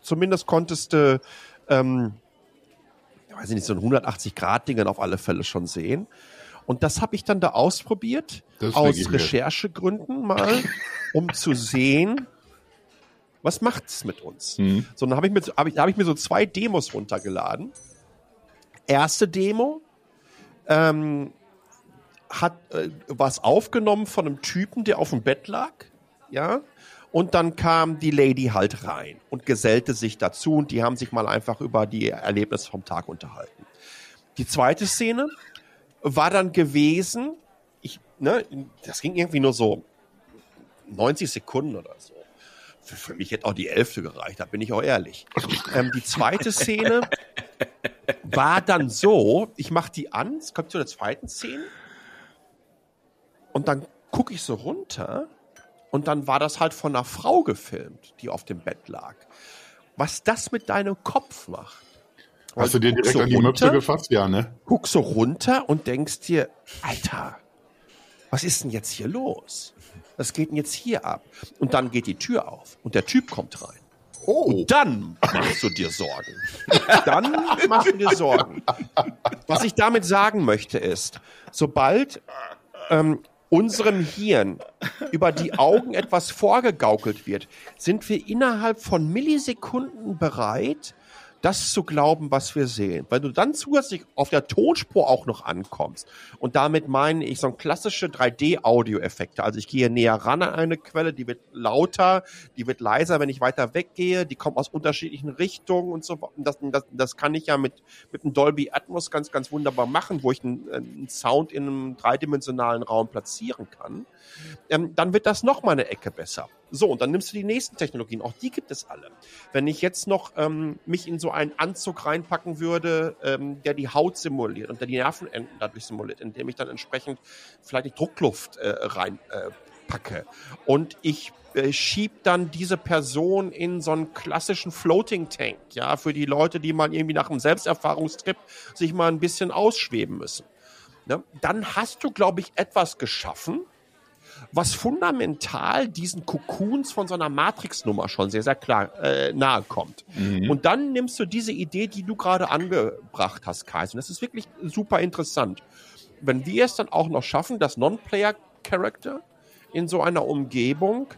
S3: zumindest konntest du, ähm, weiß ich nicht, so ein 180-Grad-Ding auf alle Fälle schon sehen. Und das habe ich dann da ausprobiert, aus Recherchegründen mal, um zu sehen, was macht's mit uns? Mhm. So, dann habe ich, mir, hab ich, hab ich mir so zwei Demos runtergeladen. Erste Demo ähm, hat äh, was aufgenommen von einem Typen, der auf dem Bett lag, ja. Und dann kam die Lady halt rein und gesellte sich dazu und die haben sich mal einfach über die Erlebnisse vom Tag unterhalten. Die zweite Szene war dann gewesen, ich, ne, das ging irgendwie nur so 90 Sekunden oder so. Für, für mich hätte auch die Elfte gereicht, da bin ich auch ehrlich. Ähm, die zweite Szene war dann so, ich mach die an, es kommt zu der zweiten Szene und dann gucke ich so runter und dann war das halt von einer Frau gefilmt, die auf dem Bett lag. Was das mit deinem Kopf macht.
S2: Hast du dir direkt so an die Möpse gefasst? Ja, ne?
S3: Guckst so runter und denkst dir, Alter, was ist denn jetzt hier los? Was geht denn jetzt hier ab? Und dann geht die Tür auf und der Typ kommt rein. Oh. Und dann machst du dir Sorgen. Dann machst du dir Sorgen. Was ich damit sagen möchte ist, sobald ähm, unserem Hirn über die Augen etwas vorgegaukelt wird, sind wir innerhalb von Millisekunden bereit, das zu glauben, was wir sehen. Weil du dann zusätzlich auf der Tonspur auch noch ankommst. Und damit meine ich so ein klassische 3D-Audio-Effekte. Also ich gehe näher ran an eine Quelle, die wird lauter, die wird leiser, wenn ich weiter weggehe, die kommt aus unterschiedlichen Richtungen und so. Das, das, das kann ich ja mit, mit einem Dolby Atmos ganz, ganz wunderbar machen, wo ich einen, einen Sound in einem dreidimensionalen Raum platzieren kann. Ähm, dann wird das noch mal eine Ecke besser. So, und dann nimmst du die nächsten Technologien, auch die gibt es alle. Wenn ich jetzt noch ähm, mich in so einen Anzug reinpacken würde, ähm, der die Haut simuliert und der die Nervenenden dadurch simuliert, indem ich dann entsprechend vielleicht die Druckluft äh, reinpacke äh, und ich äh, schieb dann diese Person in so einen klassischen Floating Tank, ja, für die Leute, die mal irgendwie nach einem Selbsterfahrungstrip sich mal ein bisschen ausschweben müssen. Ne? Dann hast du, glaube ich, etwas geschaffen, was fundamental diesen Cocoons von so einer Matrix-Nummer schon sehr, sehr klar äh, nahe kommt. Mhm. Und dann nimmst du diese Idee, die du gerade angebracht hast, Kaiser. Und das ist wirklich super interessant. Wenn wir es dann auch noch schaffen, das Non-Player-Character in so einer Umgebung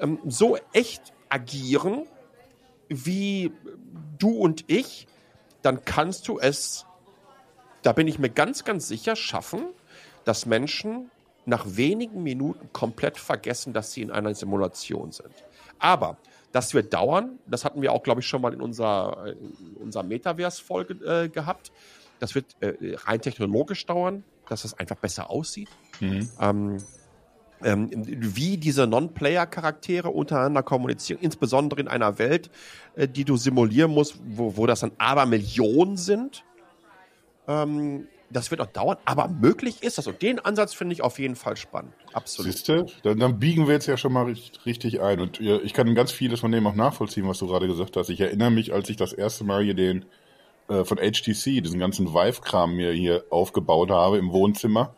S3: ähm, so echt agieren, wie du und ich, dann kannst du es, da bin ich mir ganz, ganz sicher, schaffen, dass Menschen nach wenigen Minuten komplett vergessen, dass sie in einer Simulation sind. Aber das wird dauern. Das hatten wir auch, glaube ich, schon mal in unserer, in unserer Metaverse-Folge äh, gehabt. Das wird äh, rein technologisch dauern, dass das einfach besser aussieht. Mhm. Ähm, ähm, wie diese Non-Player-Charaktere untereinander kommunizieren, insbesondere in einer Welt, äh, die du simulieren musst, wo, wo das dann aber Millionen sind. Ähm, das wird auch dauern, aber möglich ist das. Und den Ansatz finde ich auf jeden Fall spannend. Absolut.
S2: Siehste, dann, dann biegen wir jetzt ja schon mal richtig, ein. Und ich kann ganz vieles von dem auch nachvollziehen, was du gerade gesagt hast. Ich erinnere mich, als ich das erste Mal hier den äh, von HTC, diesen ganzen Vive-Kram mir hier aufgebaut habe im Wohnzimmer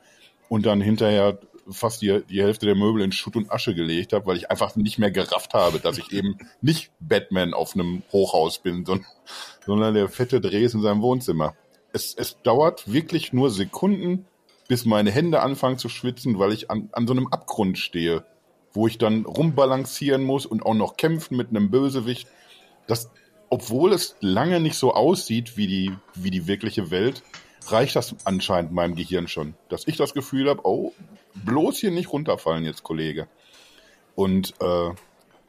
S2: und dann hinterher fast die, die Hälfte der Möbel in Schutt und Asche gelegt habe, weil ich einfach nicht mehr gerafft habe, dass ich eben nicht Batman auf einem Hochhaus bin, sondern, sondern der fette Dreh ist in seinem Wohnzimmer es, es dauert wirklich nur Sekunden, bis meine Hände anfangen zu schwitzen, weil ich an, an so einem Abgrund stehe, wo ich dann rumbalancieren muss und auch noch kämpfen mit einem Bösewicht. Das, obwohl es lange nicht so aussieht wie die, wie die wirkliche Welt, reicht das anscheinend meinem Gehirn schon, dass ich das Gefühl habe, oh, bloß hier nicht runterfallen jetzt, Kollege. Und äh,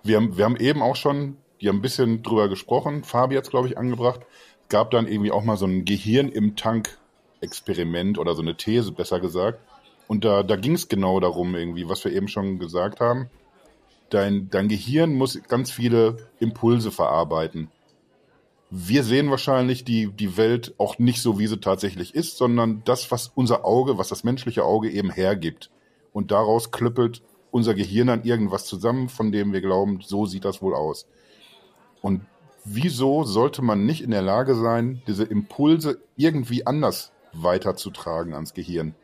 S2: wir, haben, wir haben eben auch schon, die haben ein bisschen drüber gesprochen, Fabi hat es, glaube ich, angebracht, gab dann irgendwie auch mal so ein Gehirn im Tank Experiment oder so eine These, besser gesagt. Und da, da ging es genau darum, irgendwie, was wir eben schon gesagt haben. Dein, dein Gehirn muss ganz viele Impulse verarbeiten. Wir sehen wahrscheinlich die, die Welt auch nicht so, wie sie tatsächlich ist, sondern das, was unser Auge, was das menschliche Auge eben hergibt. Und daraus klüppelt unser Gehirn dann irgendwas zusammen, von dem wir glauben, so sieht das wohl aus. Und wieso sollte man nicht in der Lage sein, diese Impulse irgendwie anders weiterzutragen ans Gehirn?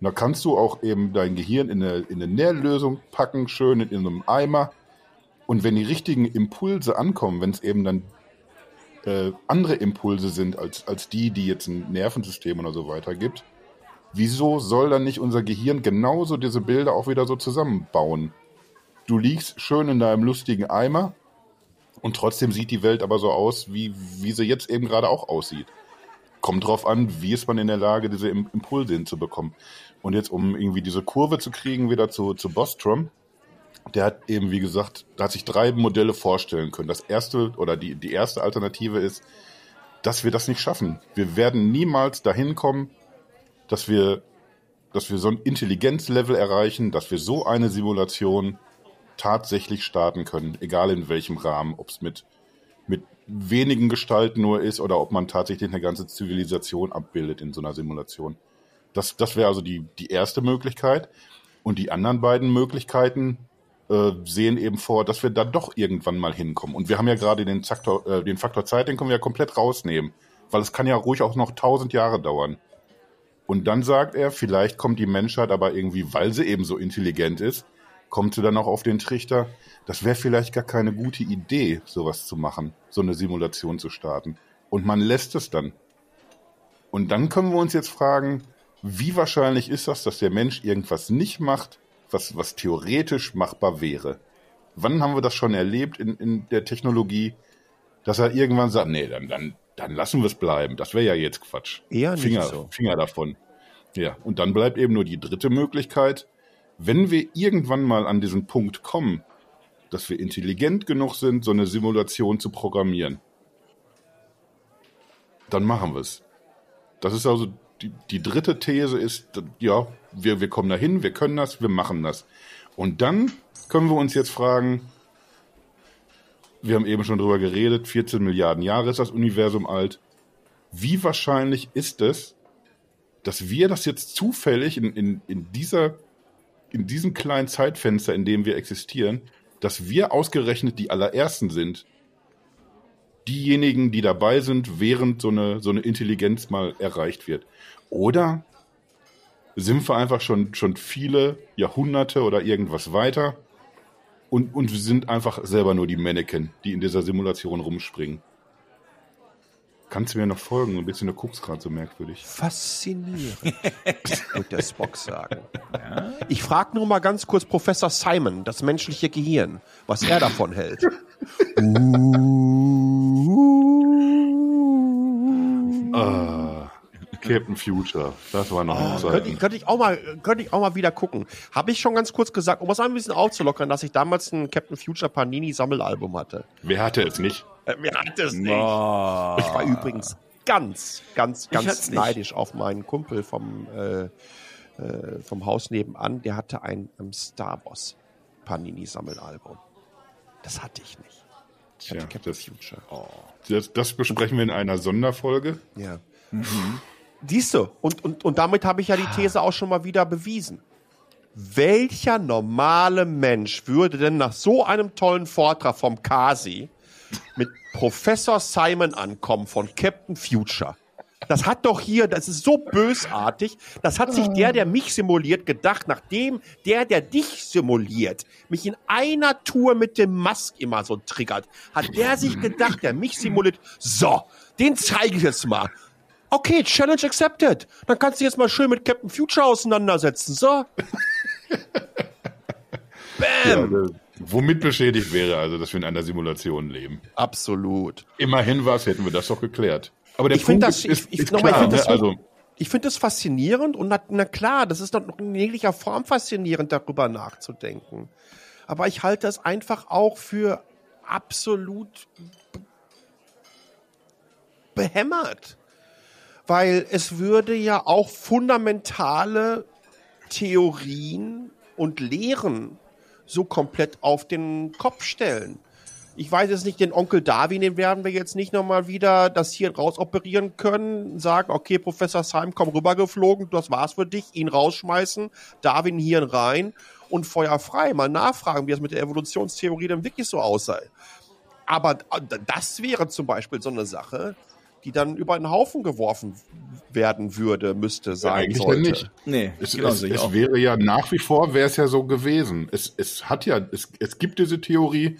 S2: Und da kannst du auch eben dein Gehirn in eine, in eine Nährlösung packen, schön in, in einem Eimer. Und wenn die richtigen Impulse ankommen, wenn es eben dann äh, andere Impulse sind als, als die, die jetzt ein Nervensystem oder so weiter gibt, wieso soll dann nicht unser Gehirn genauso diese Bilder auch wieder so zusammenbauen? Du liegst schön in deinem lustigen Eimer und trotzdem sieht die Welt aber so aus, wie, wie sie jetzt eben gerade auch aussieht. Kommt drauf an, wie ist man in der Lage, diese Impulse hinzubekommen. Und jetzt, um irgendwie diese Kurve zu kriegen, wieder zu, zu Bostrom, der hat eben, wie gesagt, da hat sich drei Modelle vorstellen können. Das erste oder die, die erste Alternative ist, dass wir das nicht schaffen. Wir werden niemals dahin kommen, dass wir, dass wir so ein Intelligenzlevel erreichen, dass wir so eine Simulation tatsächlich starten können, egal in welchem Rahmen, ob es mit, mit wenigen Gestalten nur ist oder ob man tatsächlich eine ganze Zivilisation abbildet in so einer Simulation. Das, das wäre also die, die erste Möglichkeit. Und die anderen beiden Möglichkeiten äh, sehen eben vor, dass wir da doch irgendwann mal hinkommen. Und wir haben ja gerade den, Faktor, äh, den Faktor Zeit, den können wir ja komplett rausnehmen. Weil es kann ja ruhig auch noch tausend Jahre dauern. Und dann sagt er, vielleicht kommt die Menschheit aber irgendwie, weil sie eben so intelligent ist, kommt sie dann auch auf den Trichter, das wäre vielleicht gar keine gute Idee, sowas zu machen, so eine Simulation zu starten. Und man lässt es dann. Und dann können wir uns jetzt fragen, wie wahrscheinlich ist das, dass der Mensch irgendwas nicht macht, was, was theoretisch machbar wäre? Wann haben wir das schon erlebt in, in der Technologie, dass er irgendwann sagt, nee, dann, dann, dann lassen wir es bleiben. Das wäre ja jetzt Quatsch.
S3: Eher nicht
S2: Finger,
S3: so.
S2: Finger davon. Ja, und dann bleibt eben nur die dritte Möglichkeit, wenn wir irgendwann mal an diesen Punkt kommen, dass wir intelligent genug sind, so eine Simulation zu programmieren, dann machen wir es. Das ist also die, die dritte These ist, ja, wir, wir kommen dahin, wir können das, wir machen das. Und dann können wir uns jetzt fragen, wir haben eben schon drüber geredet, 14 Milliarden Jahre ist das Universum alt. Wie wahrscheinlich ist es, dass wir das jetzt zufällig in, in, in dieser in diesem kleinen Zeitfenster, in dem wir existieren, dass wir ausgerechnet die allerersten sind, diejenigen, die dabei sind, während so eine, so eine Intelligenz mal erreicht wird. Oder sind wir einfach schon, schon viele Jahrhunderte oder irgendwas weiter und, und sind einfach selber nur die Mannequin, die in dieser Simulation rumspringen. Kannst du mir noch folgen? Ein bisschen, du guckst gerade so merkwürdig.
S3: Faszinierend, wird der Spock sagen. Ich frage nur mal ganz kurz Professor Simon, das menschliche Gehirn, was er davon hält.
S2: Ah, Captain Future, das war noch eine
S3: Oh, könnte, ich, könnte, ich auch mal, könnte ich auch mal wieder gucken. Habe ich schon ganz kurz gesagt, um es ein bisschen aufzulockern, dass ich damals ein Captain Future Panini Sammelalbum hatte.
S2: Wer hatte es nicht?
S3: Mir hat es nicht.
S1: Oh.
S3: Ich war übrigens ganz, ganz, ganz neidisch auf meinen Kumpel vom, äh, äh, vom Haus nebenan. Der hatte ein ähm, Star Wars Panini-Sammelalbum. Das hatte ich nicht. Ich hatte
S2: Tja,
S3: Captain
S2: das,
S3: Future.
S2: das, das besprechen wir in einer Sonderfolge.
S3: Ja. Siehst du, und, und, und damit habe ich ja die These auch schon mal wieder bewiesen. Welcher normale Mensch würde denn nach so einem tollen Vortrag vom Kasi mit Professor Simon ankommen von Captain Future? Das hat doch hier, das ist so bösartig, das hat sich der, der mich simuliert, gedacht, nachdem der, der dich simuliert, mich in einer Tour mit dem Mask immer so triggert, hat der sich gedacht, der mich simuliert, so, den zeige ich jetzt mal. Okay, Challenge accepted. Dann kannst du dich jetzt mal schön mit Captain Future auseinandersetzen. So. Bam.
S2: Also, womit beschädigt wäre also, dass wir in einer Simulation leben.
S3: Absolut.
S2: Immerhin was, hätten wir das doch geklärt. Aber der
S3: Ich find
S2: Punkt
S3: das-
S2: ist, ist,
S3: ich-
S2: ist
S3: nochmal, ich
S2: klar.
S3: find
S2: Ne?
S3: das-
S2: Also,
S3: Ich finde das faszinierend und na, na klar, das ist doch noch in jeglicher Form faszinierend, darüber nachzudenken. Aber ich halte es einfach auch für absolut be- behämmert. Weil es würde ja auch fundamentale Theorien und Lehren so komplett auf den Kopf stellen. Ich weiß jetzt nicht, den Onkel Darwin, den werden wir jetzt nicht nochmal wieder das hier rausoperieren können, sagen, okay, Professor Syme, komm rübergeflogen, das war's für dich, ihn rausschmeißen, Darwin Hirn rein und Feuer frei. Mal nachfragen, wie es mit der Evolutionstheorie dann wirklich so aussah. aber das wäre zum Beispiel so eine Sache, die dann über einen Haufen geworfen werden würde, müsste sein
S2: ja, eigentlich
S3: sollte.
S2: nicht.
S1: Nee,
S2: Es,
S1: genau,
S2: es, es wäre ja nach wie vor, wäre es ja so gewesen. Es, es hat ja, es, es gibt diese Theorie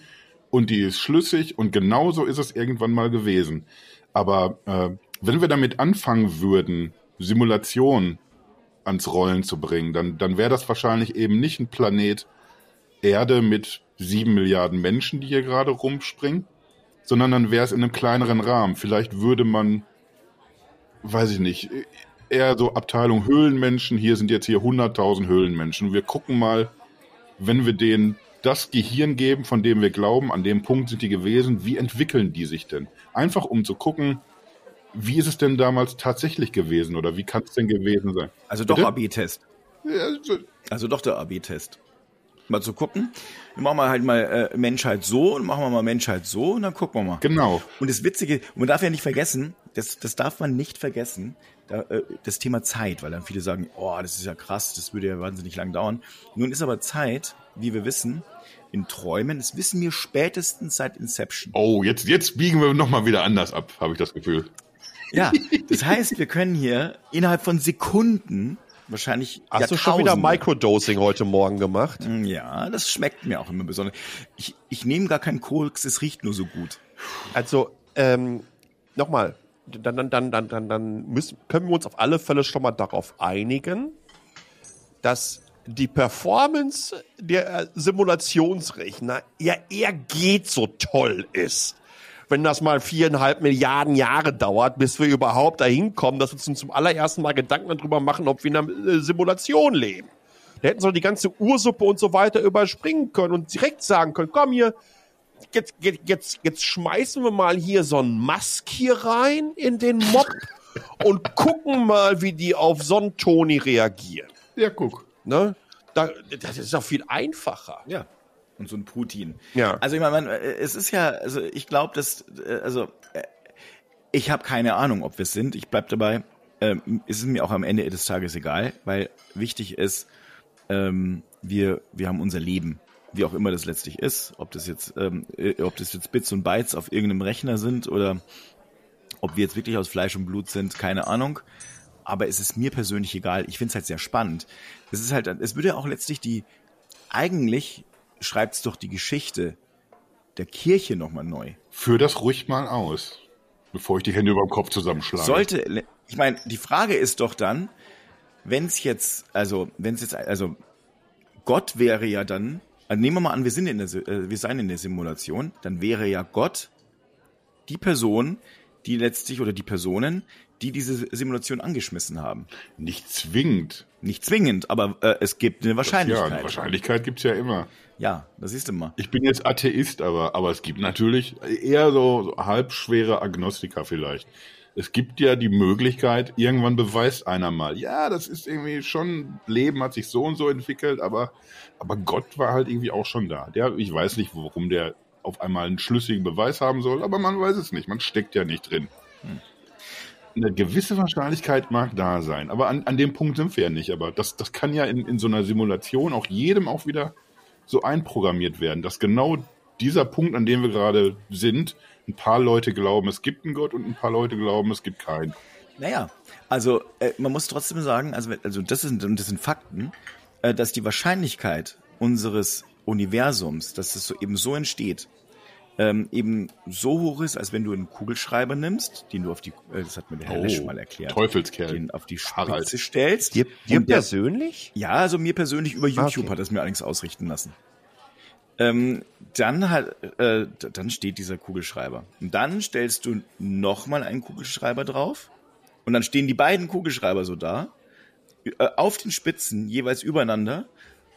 S2: und die ist schlüssig und genauso ist es irgendwann mal gewesen. Aber äh, wenn wir damit anfangen würden, Simulation ans Rollen zu bringen, dann, dann wäre das wahrscheinlich eben nicht ein Planet Erde mit sieben Milliarden Menschen, die hier gerade rumspringen, sondern dann wäre es in einem kleineren Rahmen. Vielleicht würde man, weiß ich nicht, eher so Abteilung Höhlenmenschen. Hier sind jetzt hier 100.000 Höhlenmenschen. Wir gucken mal, wenn wir denen das Gehirn geben, von dem wir glauben, an dem Punkt sind die gewesen, wie entwickeln die sich denn? Einfach um zu gucken, wie ist es denn damals tatsächlich gewesen oder wie kann es denn gewesen sein?
S1: Also doch
S2: Bitte?
S1: AB-Test.
S2: Ja, so-
S1: Also doch der AB-Test. Mal zu gucken. Dann machen wir halt mal äh, Menschheit so und machen wir mal Menschheit so und dann gucken wir mal.
S2: Genau.
S1: Und das Witzige, und man darf ja nicht vergessen, das, das darf man nicht vergessen, da, äh, das Thema Zeit, weil dann viele sagen, oh, das ist ja krass, das würde ja wahnsinnig lang dauern. Nun ist aber Zeit, wie wir wissen, in Träumen, das wissen wir spätestens seit Inception.
S2: Oh, jetzt, jetzt biegen wir nochmal wieder anders ab, habe ich das Gefühl.
S1: Ja, das heißt, wir können hier innerhalb von Sekunden wahrscheinlich
S3: Hast du schon wieder
S1: Jahrtausende-
S3: Microdosing heute Morgen gemacht?
S1: Ja, das schmeckt mir auch immer besonders. Ich, ich nehme gar keinen Koks, es riecht nur so gut.
S3: Also, ähm, nochmal, dann, dann, dann, dann, dann, dann müssen, können wir uns auf alle Fälle schon mal darauf einigen, dass die Performance der äh, Simulationsrechner ja eher geht so toll ist. Wenn das mal viereinhalb Milliarden Jahre dauert, bis wir überhaupt dahin kommen, dass wir uns zum allerersten Mal Gedanken darüber machen, ob wir in einer äh, Simulation leben. Da hätten sie doch die ganze Ursuppe und so weiter überspringen können und direkt sagen können, komm hier, jetzt, jetzt, jetzt, jetzt schmeißen wir mal hier so einen Mask hier rein in den Mob und gucken mal, wie die auf Sonntoni reagieren.
S2: Ja, guck.
S3: Ne? Da, das ist doch viel einfacher.
S1: Ja. Und so ein Putin.
S3: Ja.
S1: Also ich meine, äh, es ist ja, also ich glaube, dass, äh, also äh, ich habe keine Ahnung, ob wir es sind. Ich bleib dabei. Ähm, ist es mir auch am Ende des Tages egal, weil wichtig ist, ähm, wir, wir haben unser Leben, wie auch immer das letztlich ist, ob das jetzt, ähm, äh, ob das jetzt Bits und Bytes auf irgendeinem Rechner sind oder ob wir jetzt wirklich aus Fleisch und Blut sind, keine Ahnung. Aber es ist mir persönlich egal. Ich finde es halt sehr spannend. Es ist halt, es würde ja auch letztlich die, eigentlich schreibt es doch die Geschichte der Kirche nochmal neu.
S2: Führ das ruhig mal aus, bevor ich die Hände über dem Kopf zusammenschlage.
S1: Sollte, ich meine, die Frage ist doch dann, wenn es jetzt, also, wenn es jetzt, also, Gott wäre ja dann, also nehmen wir mal an, wir sind in der, äh, wir seien in der Simulation, dann wäre ja Gott die Person, die letztlich, oder die Personen, die diese Simulation angeschmissen haben.
S2: Nicht zwingend.
S1: Nicht zwingend, aber äh, es gibt eine
S2: Ja,
S1: Wahrscheinlichkeit.
S2: eine Wahrscheinlichkeit gibt's ja immer.
S1: Ja, das du mal.
S2: Ich bin jetzt Atheist, aber, aber es gibt natürlich eher so, so halbschwere Agnostiker vielleicht. Es gibt ja die Möglichkeit, irgendwann beweist einer mal, ja, das ist irgendwie schon, Leben hat sich so und so entwickelt, aber, aber Gott war halt irgendwie auch schon da. Der, ich weiß nicht, warum der auf einmal einen schlüssigen Beweis haben soll, aber man weiß es nicht. Man steckt ja nicht drin. Eine gewisse Wahrscheinlichkeit mag da sein, aber an, an dem Punkt sind wir ja nicht. Aber das, das kann ja in, in so einer Simulation auch jedem auch wieder so einprogrammiert werden, dass genau dieser Punkt, an dem wir gerade sind, ein paar Leute glauben, es gibt einen Gott und ein paar Leute glauben, es gibt keinen.
S1: Naja, also äh, man muss trotzdem sagen, also, also das sind, das sind Fakten, äh, dass die Wahrscheinlichkeit unseres Universums, dass es so eben so entsteht, ähm, eben so hoch ist, als wenn du einen Kugelschreiber nimmst, den du auf die, äh, das hat mir der Herr Lesch mal erklärt,
S2: Teufelskerl.
S1: den auf die Spitze
S2: Harald.
S1: stellst.
S3: Dir, dir persönlich?
S1: ja, also mir persönlich über YouTube
S3: okay.
S1: hat es mir allerdings ausrichten lassen. Ähm, dann halt, äh, dann steht dieser Kugelschreiber. Und dann stellst du nochmal einen Kugelschreiber drauf. Und dann stehen die beiden Kugelschreiber so da, äh, auf den Spitzen, jeweils übereinander.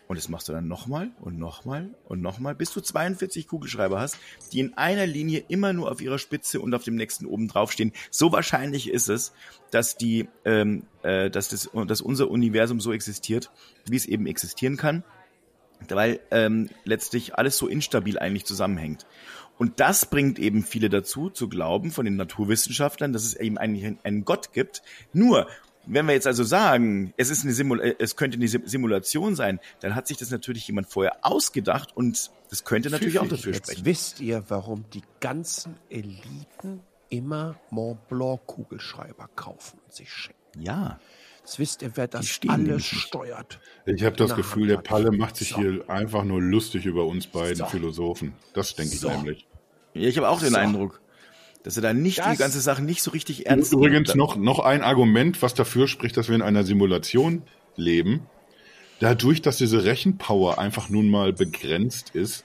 S1: Und das machst du dann nochmal und nochmal und nochmal, bis du 42 Kugelschreiber hast, die in einer Linie immer nur auf ihrer Spitze und auf dem nächsten oben drauf stehen. So wahrscheinlich ist es, dass die, ähm, äh, dass das, dass unser Universum so existiert, wie es eben existieren kann, weil ähm, letztlich alles so instabil eigentlich zusammenhängt. Und das bringt eben viele dazu, zu glauben von den Naturwissenschaftlern, dass es eben eigentlich einen Gott gibt. Nur Wenn wir jetzt also sagen, es ist eine Simul äh, es könnte eine Simulation sein, dann hat sich das natürlich jemand vorher ausgedacht und das könnte natürlich Pfiffig. auch dafür
S3: jetzt
S1: sprechen.
S3: Wisst ihr, warum die ganzen Eliten immer Mont Blanc Kugelschreiber kaufen und sich schenken?
S1: Ja.
S3: Jetzt wisst ihr, wer das alles steuert.
S2: Ich habe das Gefühl, der Palle macht sich so. hier einfach nur lustig über uns beiden so. Philosophen. Das denke ich so. nämlich.
S1: Ja, ich habe auch den Eindruck dass er da nicht das die ganze Sache nicht so richtig ernst
S2: nimmt. Übrigens noch, noch ein Argument, was dafür spricht, dass wir in einer Simulation leben. Dadurch, dass diese Rechenpower einfach nun mal begrenzt ist,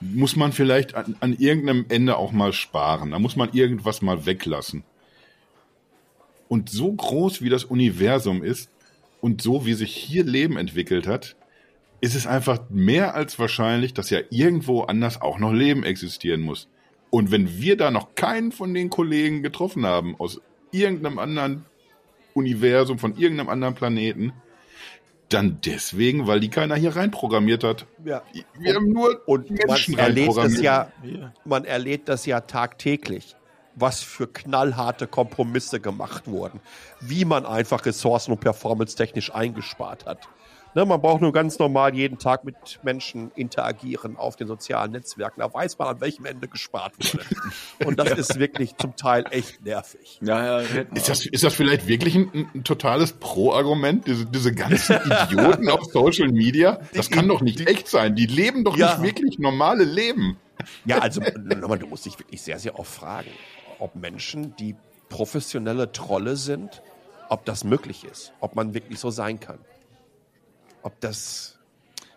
S2: muss man vielleicht an, an irgendeinem Ende auch mal sparen. Da muss man irgendwas mal weglassen. Und so groß wie das Universum ist und so wie sich hier Leben entwickelt hat, ist es einfach mehr als wahrscheinlich, dass ja irgendwo anders auch noch Leben existieren muss. Und wenn wir da noch keinen von den Kollegen getroffen haben aus irgendeinem anderen Universum, von irgendeinem anderen Planeten, dann deswegen, weil die keiner hier reinprogrammiert hat.
S3: Ja.
S2: Wir haben nur
S3: und Menschen man erlebt das ja, man erlebt das ja tagtäglich, was für knallharte Kompromisse gemacht wurden, wie man einfach Ressourcen und Performance technisch eingespart hat. Ne, man braucht nur ganz normal jeden Tag mit Menschen interagieren auf den sozialen Netzwerken. Da weiß man, an welchem Ende gespart wurde. Und das ist wirklich zum Teil echt nervig.
S2: Ja, ja, ist, das, ist das vielleicht wirklich ein, ein totales Pro-Argument? Diese, diese ganzen Idioten auf Social Media? Das kann doch nicht echt sein. Die leben doch ja. nicht wirklich normale Leben.
S3: Ja, also du musst dich wirklich sehr, sehr oft fragen, ob Menschen, die professionelle Trolle sind, ob das möglich ist, ob man wirklich so sein kann ob das.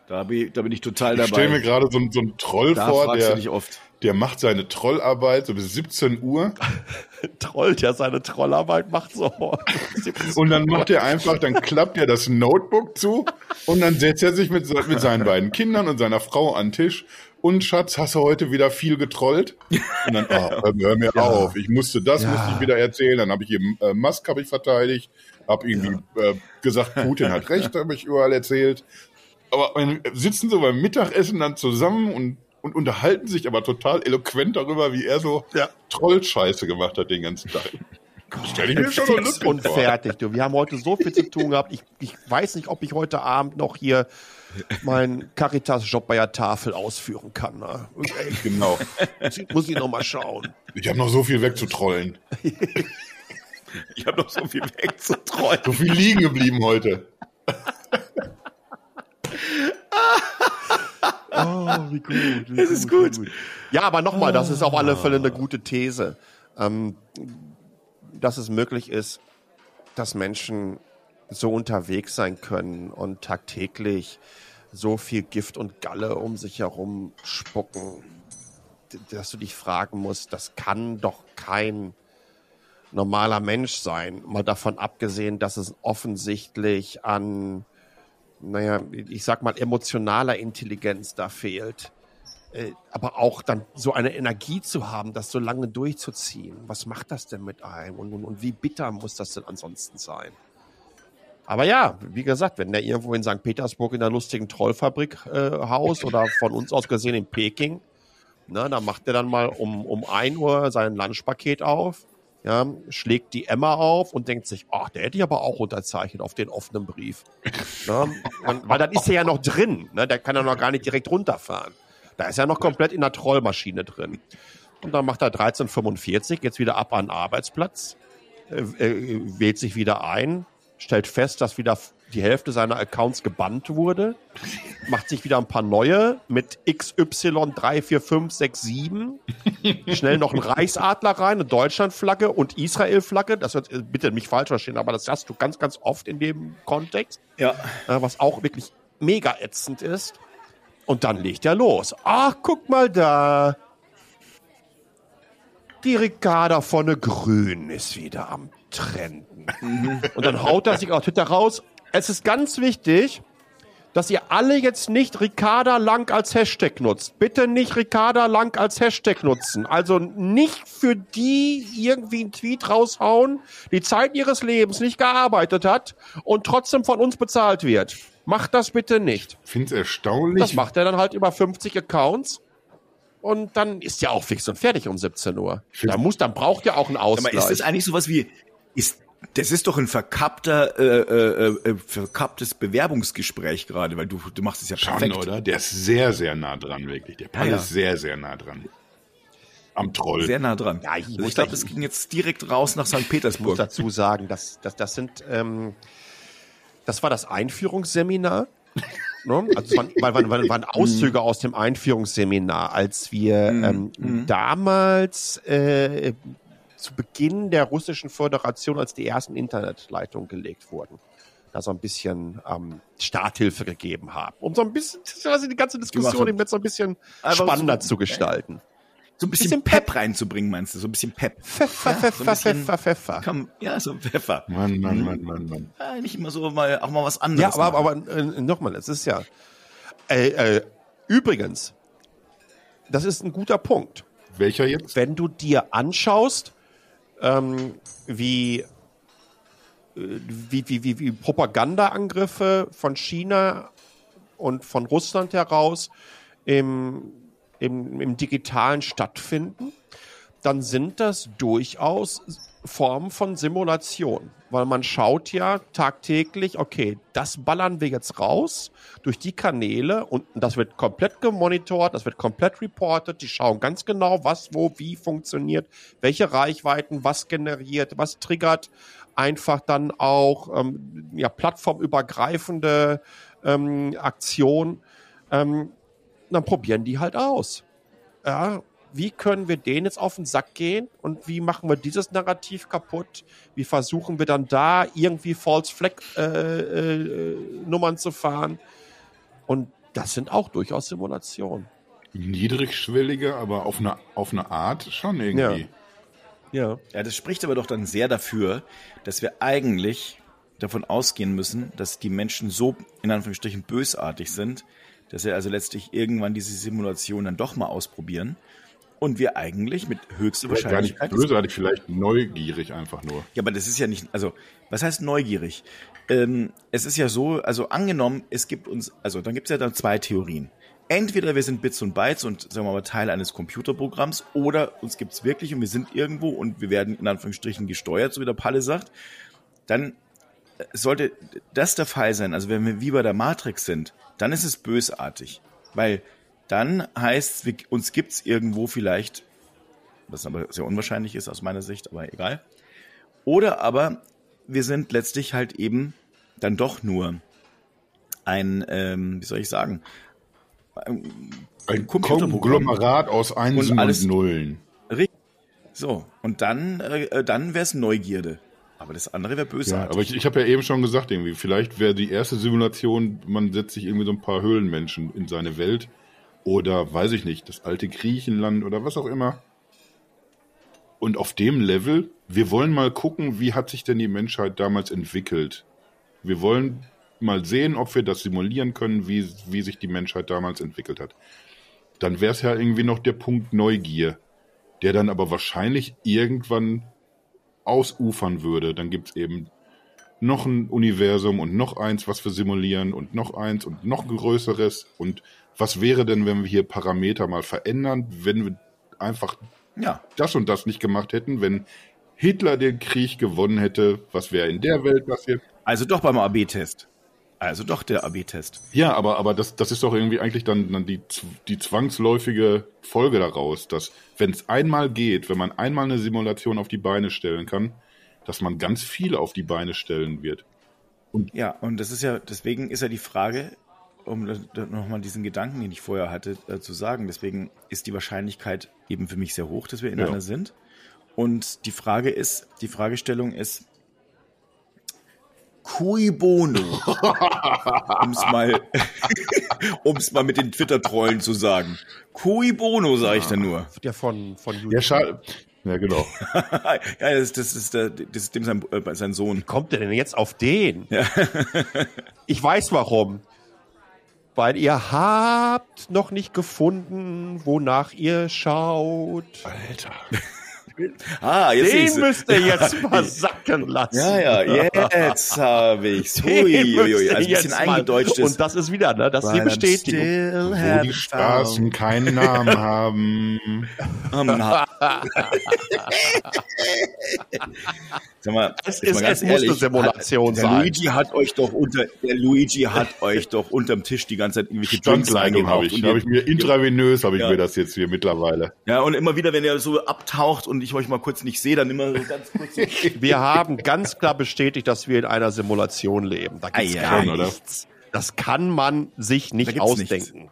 S1: Da bin, ich, da bin ich total dabei.
S2: Ich stelle mir gerade so, so einen Troll da vor, der, der macht seine Trollarbeit so bis 17 Uhr.
S3: Troll, der seine Trollarbeit macht so.
S2: und dann macht er einfach, dann klappt er das Notebook zu und dann setzt er sich mit, mit seinen beiden Kindern und seiner Frau an den Tisch und Schatz, hast du heute wieder viel getrollt? Und dann, oh, hör mir ja. auf, ich musste das, ja. musste ich wieder erzählen, dann habe ich eben äh, Musk habe ich verteidigt, hab irgendwie ja. äh, gesagt, Putin hat recht, habe ich überall erzählt. Aber äh, sitzen so beim Mittagessen dann zusammen und, und unterhalten sich aber total eloquent darüber, wie er so ja. Trollscheiße gemacht hat den ganzen Tag.
S3: Stell ich mir schon so lustig und vor. fertig. Du. Wir haben heute so viel zu tun gehabt. Ich, ich weiß nicht, ob ich heute Abend noch hier meinen Caritas-Job bei der Tafel ausführen kann. Ne?
S2: Genau.
S3: Muss ich noch mal schauen.
S2: Ich habe noch so viel wegzutrollen.
S1: Ich habe noch so viel wegzuträumen.
S2: So viel liegen geblieben heute.
S3: oh, wie gut. Wie
S1: es ist gut. gut.
S3: Ja, aber nochmal, das ist auf alle Fälle eine gute These. Ähm, dass es möglich ist, dass Menschen so unterwegs sein können und tagtäglich so viel Gift und Galle um sich herum spucken, dass du dich fragen musst, das kann doch kein normaler Mensch sein. Mal davon abgesehen, dass es offensichtlich an, naja, ich sag mal, emotionaler Intelligenz da fehlt. Äh, aber auch dann so eine Energie zu haben, das so lange durchzuziehen. Was macht das denn mit einem? Und, und, und wie bitter muss das denn ansonsten sein? Aber ja, wie gesagt, wenn der irgendwo in St. Petersburg in der lustigen Trollfabrik äh, haust oder von uns aus gesehen in Peking, na, dann macht er dann mal um, um ein Uhr sein Lunchpaket auf ja, schlägt die Emma auf und denkt sich, ach, der hätte ich aber auch unterzeichnet auf den offenen Brief. Ja, und, weil dann ist er ja noch drin, ne? der kann ja noch gar nicht direkt runterfahren. Da ist er noch komplett in der Trollmaschine drin. Und dann macht er 1345, jetzt wieder ab an den Arbeitsplatz, äh, äh, wählt sich wieder ein, stellt fest, dass wieder die Hälfte seiner Accounts gebannt wurde, macht sich wieder ein paar neue mit XY34567, schnell noch ein Reichsadler rein, eine Deutschlandflagge und Israel-Flagge. Das wird bitte nicht falsch verstehen, aber das hast du ganz, ganz oft in dem Kontext.
S1: Ja.
S3: Was auch wirklich mega ätzend ist. Und dann legt er los. Ach, guck mal da. Die Ricarda von der Grün ist wieder am Trenden. Mhm. Und dann haut er sich auf Twitter raus es ist ganz wichtig, dass ihr alle jetzt nicht Ricarda Lang als Hashtag nutzt. Bitte nicht Ricarda Lang als Hashtag nutzen. Also nicht für die irgendwie einen Tweet raushauen, die Zeit ihres Lebens nicht gearbeitet hat und trotzdem von uns bezahlt wird. Macht das bitte nicht.
S2: Ich finde es erstaunlich.
S3: Das macht er dann halt über 50 Accounts. Und dann ist ja auch fix und fertig um 17 Uhr. Da muss, dann braucht ja auch ein Ausgleich.
S1: Aber ist das eigentlich sowas wie, ist Das ist doch ein verkappter, äh, äh, äh, verkapptes Bewerbungsgespräch gerade, weil du, du machst es ja
S2: Schon,
S1: perfekt.
S2: oder? Der ist sehr, sehr nah dran, wirklich. Der Palle
S1: Ja, ja.
S2: ist sehr, sehr nah dran. Am Troll.
S1: Sehr nah dran.
S3: Ja, ich
S1: also ich glaube, das ging jetzt direkt raus nach St.
S3: Ich muss
S1: Petersburg.
S3: dazu sagen, dass, dass das sind, ähm, das war das Einführungsseminar. ne? Also es waren, waren, waren, waren, Auszüge aus dem Einführungsseminar, als wir ähm, damals äh, zu Beginn der russischen Föderation, als die ersten Internetleitungen gelegt wurden, da so ein bisschen ähm, Starthilfe gegeben haben, um so ein bisschen also die ganze Diskussion eben jetzt so ein bisschen spannender
S1: so-
S3: zu gestalten.
S1: so ein bisschen,
S3: bisschen
S1: Pep reinzubringen, meinst du? So ein bisschen Pep.
S3: Pfeffer,
S1: Ja, so ein
S3: Pfeffer,
S1: bisschen-
S3: Pfeffer, Pfeffer.
S1: Komm, ja, so Pfeffer.
S2: Mann, Mann, Mann, Mann, Mann.
S1: Ja, nicht immer so mal, auch mal was
S3: Ja,
S1: anderes.
S3: aber,
S1: machen.
S3: aber äh, nochmal, es ist ja. Äh, äh, übrigens, das ist ein guter Punkt.
S2: Welcher jetzt?
S3: Wenn du dir anschaust, ähm, wie, äh, wie, wie, wie, wie Propagandaangriffe von China und von Russland heraus im, im, im Digitalen stattfinden, dann sind das durchaus Formen von Simulation. Weil man schaut ja tagtäglich, okay, das ballern wir jetzt raus durch die Kanäle und das wird komplett gemonitort, das wird komplett reported. Die schauen ganz genau, was, wo, wie funktioniert, welche Reichweiten, was generiert, was triggert. Einfach dann auch ähm, ja, plattformübergreifende ähm, Aktion. Ähm, dann probieren die halt aus. Ja, wie können wir denen jetzt auf den Sack gehen und wie machen wir dieses Narrativ kaputt? Wie versuchen wir dann da irgendwie False Flag äh, äh, Nummern zu fahren? Und das sind auch durchaus Simulationen.
S2: Niedrigschwelliger, aber auf eine, auf eine Art schon irgendwie.
S3: Ja.
S1: Ja, das spricht aber doch dann sehr dafür, dass wir eigentlich davon ausgehen müssen, dass die Menschen so in Anführungsstrichen bösartig sind, dass wir also letztlich irgendwann diese Simulation dann doch mal ausprobieren und wir eigentlich mit höchster
S2: Vielleicht Gar nicht
S1: Wahrscheinlichkeit
S2: bösartig, vielleicht neugierig einfach nur.
S1: Ja, aber das ist ja nicht, also, was heißt neugierig? Ähm, es ist ja so, also angenommen, es gibt uns, also dann gibt es ja dann zwei Theorien. Entweder wir sind Bits und Bytes und sagen wir mal Teil eines Computerprogramms oder uns gibt's wirklich und wir sind irgendwo und wir werden in Anführungsstrichen gesteuert, so wie der Palle sagt. Dann äh, sollte das der Fall sein, also wenn wir wie bei der Matrix sind, dann ist es bösartig. Weil dann heißt es, uns gibt's irgendwo vielleicht, was aber sehr unwahrscheinlich ist aus meiner Sicht, aber egal. Oder aber wir sind letztlich halt eben dann doch nur ein, ähm, wie soll ich sagen,
S2: Ein
S1: Computerprogramm.
S2: Konglomerat aus Einsen
S1: Und
S2: und,
S1: alles-
S2: Nullen.
S1: richtig. So, und dann, äh, dann wäre es Neugierde. Aber das andere wäre
S2: Ja,
S1: bösartig.
S2: aber ich, ich habe ja eben schon gesagt, irgendwie, vielleicht wäre die erste Simulation, man setzt sich irgendwie so ein paar Höhlenmenschen in seine Welt. Oder weiß ich nicht, das alte Griechenland oder was auch immer. Und auf dem Level, wir wollen mal gucken, wie hat sich denn die Menschheit damals entwickelt. Wir wollen mal sehen, ob wir das simulieren können, wie, wie sich die Menschheit damals entwickelt hat. Dann wäre es ja irgendwie noch der Punkt Neugier, der dann aber wahrscheinlich irgendwann ausufern würde. Dann gibt's eben noch ein Universum und noch eins, was wir simulieren und noch eins und noch größeres. Und was wäre denn, wenn wir hier Parameter mal verändern, wenn wir einfach
S1: ja,
S2: das und das nicht gemacht hätten, wenn Hitler den Krieg gewonnen hätte, was wäre in der Welt passiert?
S1: also doch beim AB-Test. Also doch der AB-Test.
S2: Ja, aber, aber das, das ist doch irgendwie eigentlich dann, dann die, die zwangsläufige Folge daraus, dass wenn es einmal geht, wenn man einmal eine Simulation auf die Beine stellen kann, dass man ganz viel auf die Beine stellen wird.
S1: Ja, und das ist ja, deswegen ist ja die Frage, um nochmal diesen Gedanken, den ich vorher hatte, äh, zu sagen, deswegen ist die Wahrscheinlichkeit eben für mich sehr hoch, dass wir in
S2: Ja.
S1: einer sind. Und die Frage ist, die Fragestellung ist, cui bono, um es mal, um's mal mit den Twitter-Trollen zu sagen. Cui bono, sage ich dann nur.
S3: Der von, von YouTube.
S2: Ja, schade. Ja, genau.
S1: ja, das, das ist der, das ist dem sein, äh, sein Sohn.
S3: kommt der denn jetzt auf den? ich weiß warum. Weil ihr habt noch nicht gefunden, wonach ihr schaut.
S2: Alter.
S1: Ah, jetzt
S3: Den müsst ihr jetzt mal sacken lassen.
S1: Ja, ja, jetzt habe ich's.
S3: Den
S1: Hui, hui, hui. Also ein
S3: jetzt
S1: bisschen
S3: mal-
S1: eingedeutscht ist.
S3: Und das ist wieder, ne? Das ist die Bestätigung.
S1: still
S2: Wo die Straßen keinen Namen haben.
S1: Sag mal,
S3: Es ist-
S1: mal ganz
S3: es muss eine
S1: ehrlich,
S3: Simulation
S1: hat, der
S3: sein.
S1: Luigi hat euch doch unter, der Luigi hat euch doch unterm Tisch die ganze Zeit irgendwelche Drinks
S2: habe ich. Habe ich mir intravenös habe ich
S1: Ja.
S2: mir das jetzt hier mittlerweile.
S1: Ja, und immer wieder, wenn ihr so abtaucht und ich euch mal kurz nicht sehe, dann immer so ganz kurz
S3: Wir haben ganz klar bestätigt, dass wir in einer Simulation leben. Da gibt's
S2: oder?
S3: nichts. Das kann man sich nicht ausdenken.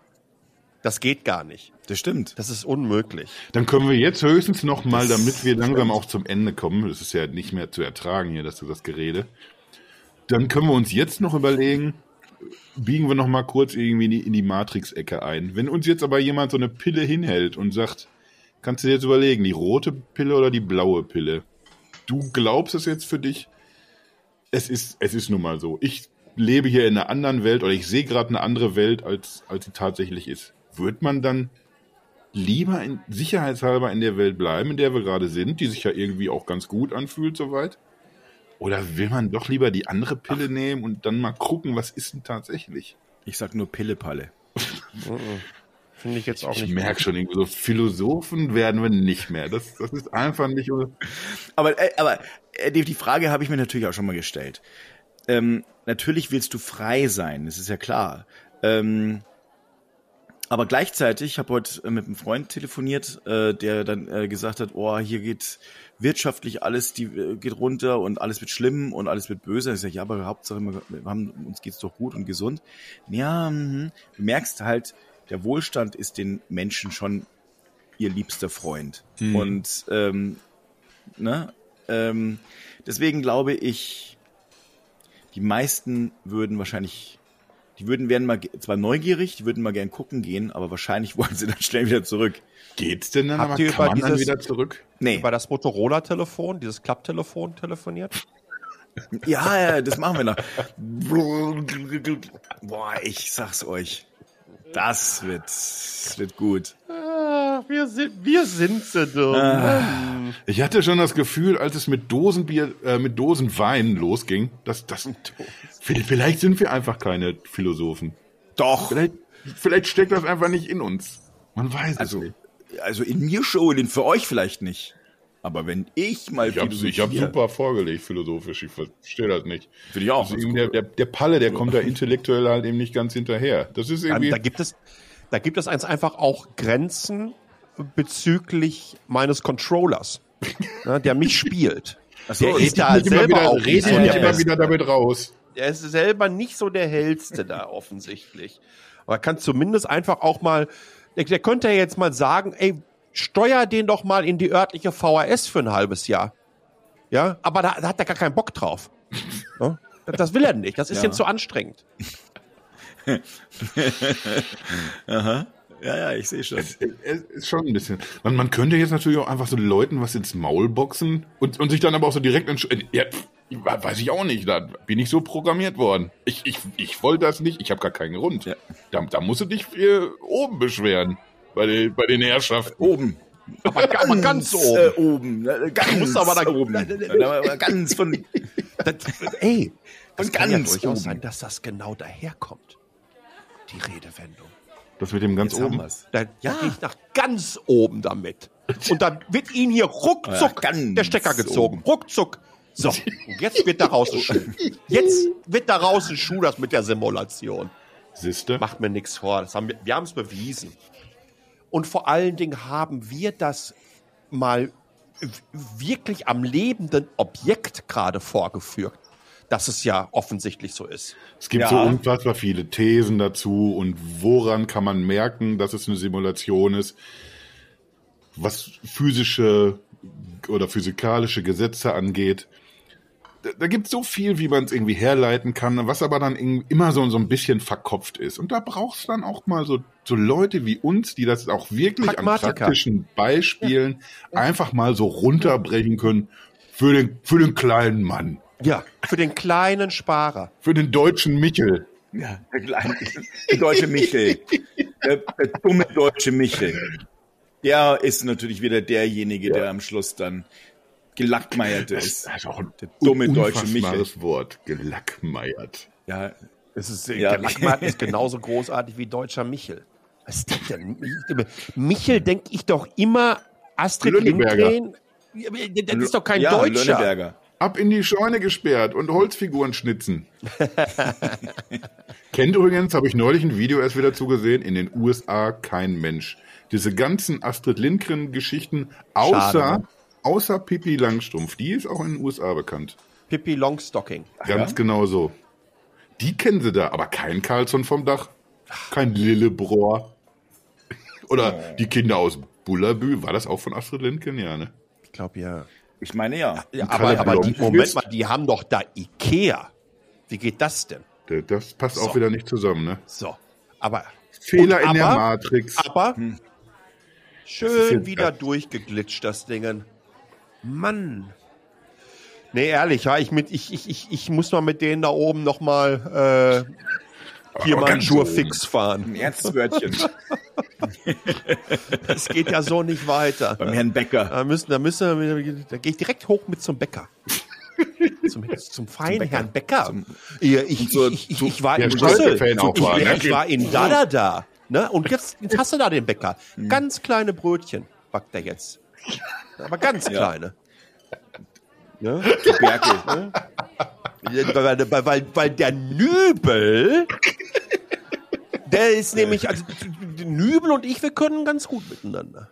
S3: Das geht gar nicht.
S1: Das stimmt.
S3: Das ist unmöglich.
S2: Dann können wir jetzt höchstens noch mal, damit wir langsam auch zum Ende kommen, das ist ja nicht mehr zu ertragen hier, dass du das Gerede, dann können wir uns jetzt noch überlegen, biegen wir noch mal kurz irgendwie in die, in die Matrix-Ecke ein. Wenn uns jetzt aber jemand so eine Pille hinhält und sagt, kannst du dir jetzt überlegen, die rote Pille oder die blaue Pille? Du glaubst es jetzt für dich? Es ist, es ist nun mal so. Ich lebe hier in einer anderen Welt oder ich sehe gerade eine andere Welt, als, als sie tatsächlich ist. Wird man dann lieber in, sicherheitshalber in der Welt bleiben, in der wir gerade sind, die sich ja irgendwie auch ganz gut anfühlt soweit? Oder will man doch lieber die andere Pille nehmen und dann mal gucken, was ist denn tatsächlich?
S1: Ich sag nur Pille-Palle.
S3: Finde ich jetzt auch
S2: Ich
S3: nicht.
S2: merke schon, irgendwie so Philosophen werden wir nicht mehr. Das, das ist einfach nicht.
S1: Aber, äh, aber äh, die, Frage habe ich mir natürlich auch schon mal gestellt. Ähm, natürlich willst du frei sein, das ist ja klar. Ähm, aber gleichzeitig, ich habe heute äh, mit einem Freund telefoniert, äh, der dann äh, gesagt hat, oh, hier geht wirtschaftlich alles, die äh, geht runter und alles wird schlimm und alles wird böse. Ich sage, ja, aber Hauptsache, wir haben, uns geht's doch gut und gesund. Ja, mhm. du merkst halt, der Wohlstand ist den Menschen schon ihr liebster Freund. Und ähm, ne, ähm, deswegen glaube ich, die meisten würden wahrscheinlich, die würden werden mal zwar neugierig, die würden mal gern gucken gehen, aber wahrscheinlich wollen sie dann schnell wieder zurück.
S2: Geht's denn dann
S3: Habt
S2: aber?
S3: ihr
S2: Kann
S3: über
S2: man dann
S3: dieses-
S2: wieder zurück?
S1: Nee,
S3: Über das Motorola-Telefon, dieses Klapptelefon telefoniert?
S1: ja, ja, das machen wir noch. Boah, ich sag's euch. Das wird, das wird gut.
S3: Ah, wir sind, wir sind sie doch.
S2: Ich hatte schon das Gefühl, als es mit Dosenbier, äh, mit Dosenwein losging, dass das. Vielleicht sind wir einfach keine Philosophen.
S1: Doch.
S2: Vielleicht, vielleicht steckt das einfach nicht in uns. Man weiß
S1: Also,
S2: es nicht.
S1: also in mir schon, in für euch vielleicht nicht. Aber wenn ich mal
S2: Ich habe ich hab
S1: philosophiere-
S2: super vorgelegt, philosophisch. Ich verstehe das nicht.
S1: Finde ich auch.
S2: Also der, der, der Palle, der kommt da intellektuell halt eben nicht ganz hinterher. Das ist irgendwie.
S3: da gibt es, da gibt es eins einfach auch Grenzen bezüglich meines Controllers, ne, der mich spielt.
S1: Ach so,
S3: der ist da selber
S2: wieder,
S3: auch
S2: red
S3: nicht so
S2: nicht
S3: der
S2: immer
S3: Beste.
S2: wieder damit raus.
S3: Er ist selber nicht so der hellste da offensichtlich. Aber er kann zumindest einfach auch mal, der, der könnte ja jetzt mal sagen, ey, steuer den doch mal in die örtliche VHS für ein halbes Jahr. Ja, aber da, da hat er gar keinen Bock drauf. Ja? Das- Das will er nicht. Das ist
S1: Ja.
S3: jetzt zu anstrengend.
S1: Ja, ja, ich sehe schon.
S2: Es ist schon ein bisschen. Man, man könnte jetzt natürlich auch einfach so Leuten was ins Maul boxen und, und sich dann aber auch so direkt entscheiden. Ja, pf, weiß ich auch nicht. Da bin ich so programmiert worden. Ich, ich, ich wollte das nicht. Ich habe gar keinen Grund.
S1: Ja.
S2: Da, da musst du dich hier oben beschweren. Bei den, bei den Herrschaften.
S1: Oben.
S3: Aber, aber ganz oben.
S1: Äh, oben. Ganz
S3: muss aber da-
S1: oben. Da- Ganz von.
S3: Das, ey, das kann ja
S1: ganz
S3: durchaus
S1: oben.
S3: sein, dass das genau daherkommt. Die Redewendung.
S2: Das mit dem ganz
S1: Jetzt
S2: oben.
S3: Da, da gehe ich nach ganz oben damit. Und dann wird Ihnen hier ruckzuck
S1: Ja, ganz
S3: der Stecker gezogen.
S1: oben.
S3: Ruckzuck. So, und jetzt wird daraus ein Schuh. Jetzt wird daraus ein Schuh, das mit der Simulation.
S2: Siehste?
S3: Macht mir nichts vor. Das haben wir wir haben es bewiesen. Und vor allen Dingen haben wir das mal wirklich am lebenden Objekt gerade vorgeführt, dass es ja offensichtlich so ist.
S2: Es gibt
S1: Ja.
S2: so unfassbar viele Thesen dazu und woran kann man merken, dass es eine Simulation ist, was physische oder physikalische Gesetze angeht. Da, gibt es so viel, wie man es irgendwie herleiten kann, was aber dann immer so, so ein bisschen verkopft ist. Und da brauchst du dann auch mal so, so Leute wie uns, die das auch wirklich an praktischen Beispielen einfach mal so runterbrechen können für den, für den kleinen Mann,
S3: Ja, für den kleinen Sparer.
S2: für den deutschen Michel.
S1: Ja, der, kleine, der deutsche Michel. Der, der dumme deutsche Michel. Der ist natürlich wieder derjenige, der am Schluss dann gelackmeiert ist.
S2: Das ist auch ein
S1: Der dumme deutsche
S2: unfassbares Wort. Gelackmeiert.
S1: Ja,
S3: Es ist,
S1: Ja.
S3: Der Lackmatt ist genauso großartig wie deutscher Michel. Was ist das denn? Michel denke ich doch immer Astrid. Lindgren. Ja, Das ist doch kein
S1: ja,
S3: Deutscher.
S1: Lönneberger.
S2: Ab in die Scheune gesperrt und Holzfiguren schnitzen. Kennt übrigens, habe ich neulich ein Video erst wieder zugesehen, in den USA kein Mensch. Diese ganzen Astrid Lindgren-Geschichten, außer,
S3: Schade, ne?
S2: Außer Pippi Langstrumpf, die ist auch in den USA bekannt.
S3: Pippi Longstocking.
S2: Ganz genau so. Die kennen sie da, aber kein Carlson vom Dach, kein Lillebrohr. Oder die Kinder aus Bullabü, war das auch von Astrid Lindgren? Ja, ne?
S3: Ich glaube ja.
S1: Ich meine ja.
S3: ja aber, aber die. Moment mal, die haben doch da Ikea. Wie geht das denn?
S2: Das- passt
S3: So.
S2: auch wieder nicht zusammen, ne?
S3: So. Aber.
S2: Fehler in der
S3: aber-
S2: Matrix.
S3: Aber
S2: ist
S3: schön wieder durchgeglitscht, das Dingen. Mann. Nee, ehrlich, ja, ich, mit, ich, ich, ich, ich muss mal mit denen da oben noch mal äh, hier
S2: Aber
S3: mal einen
S2: ganz
S3: Jour
S2: oben.
S3: fix fahren.
S1: Ein Erzwörtchen
S3: Das geht ja so nicht weiter.
S1: beim Herrn Becker.
S3: Da müssen, da müssen wir, da gehe ich direkt hoch mit zum Bäcker. Zum, zum feinen
S1: Bäcker.
S3: Herrn Bäcker.
S1: Zum-
S3: ich, ich, ich, ich,
S1: zu-
S3: ich war in Brüssel.
S2: Ne?
S3: ich war in Dada da. Ne? Und jetzt, jetzt hast du da den Bäcker. Ganz kleine Brötchen backt er jetzt. Aber ganz
S1: Ja.
S3: kleine. Ne?
S1: Berkel.
S3: weil, weil, weil, weil der Nübel, der ist nämlich, also Nübel und ich, wir können ganz gut miteinander.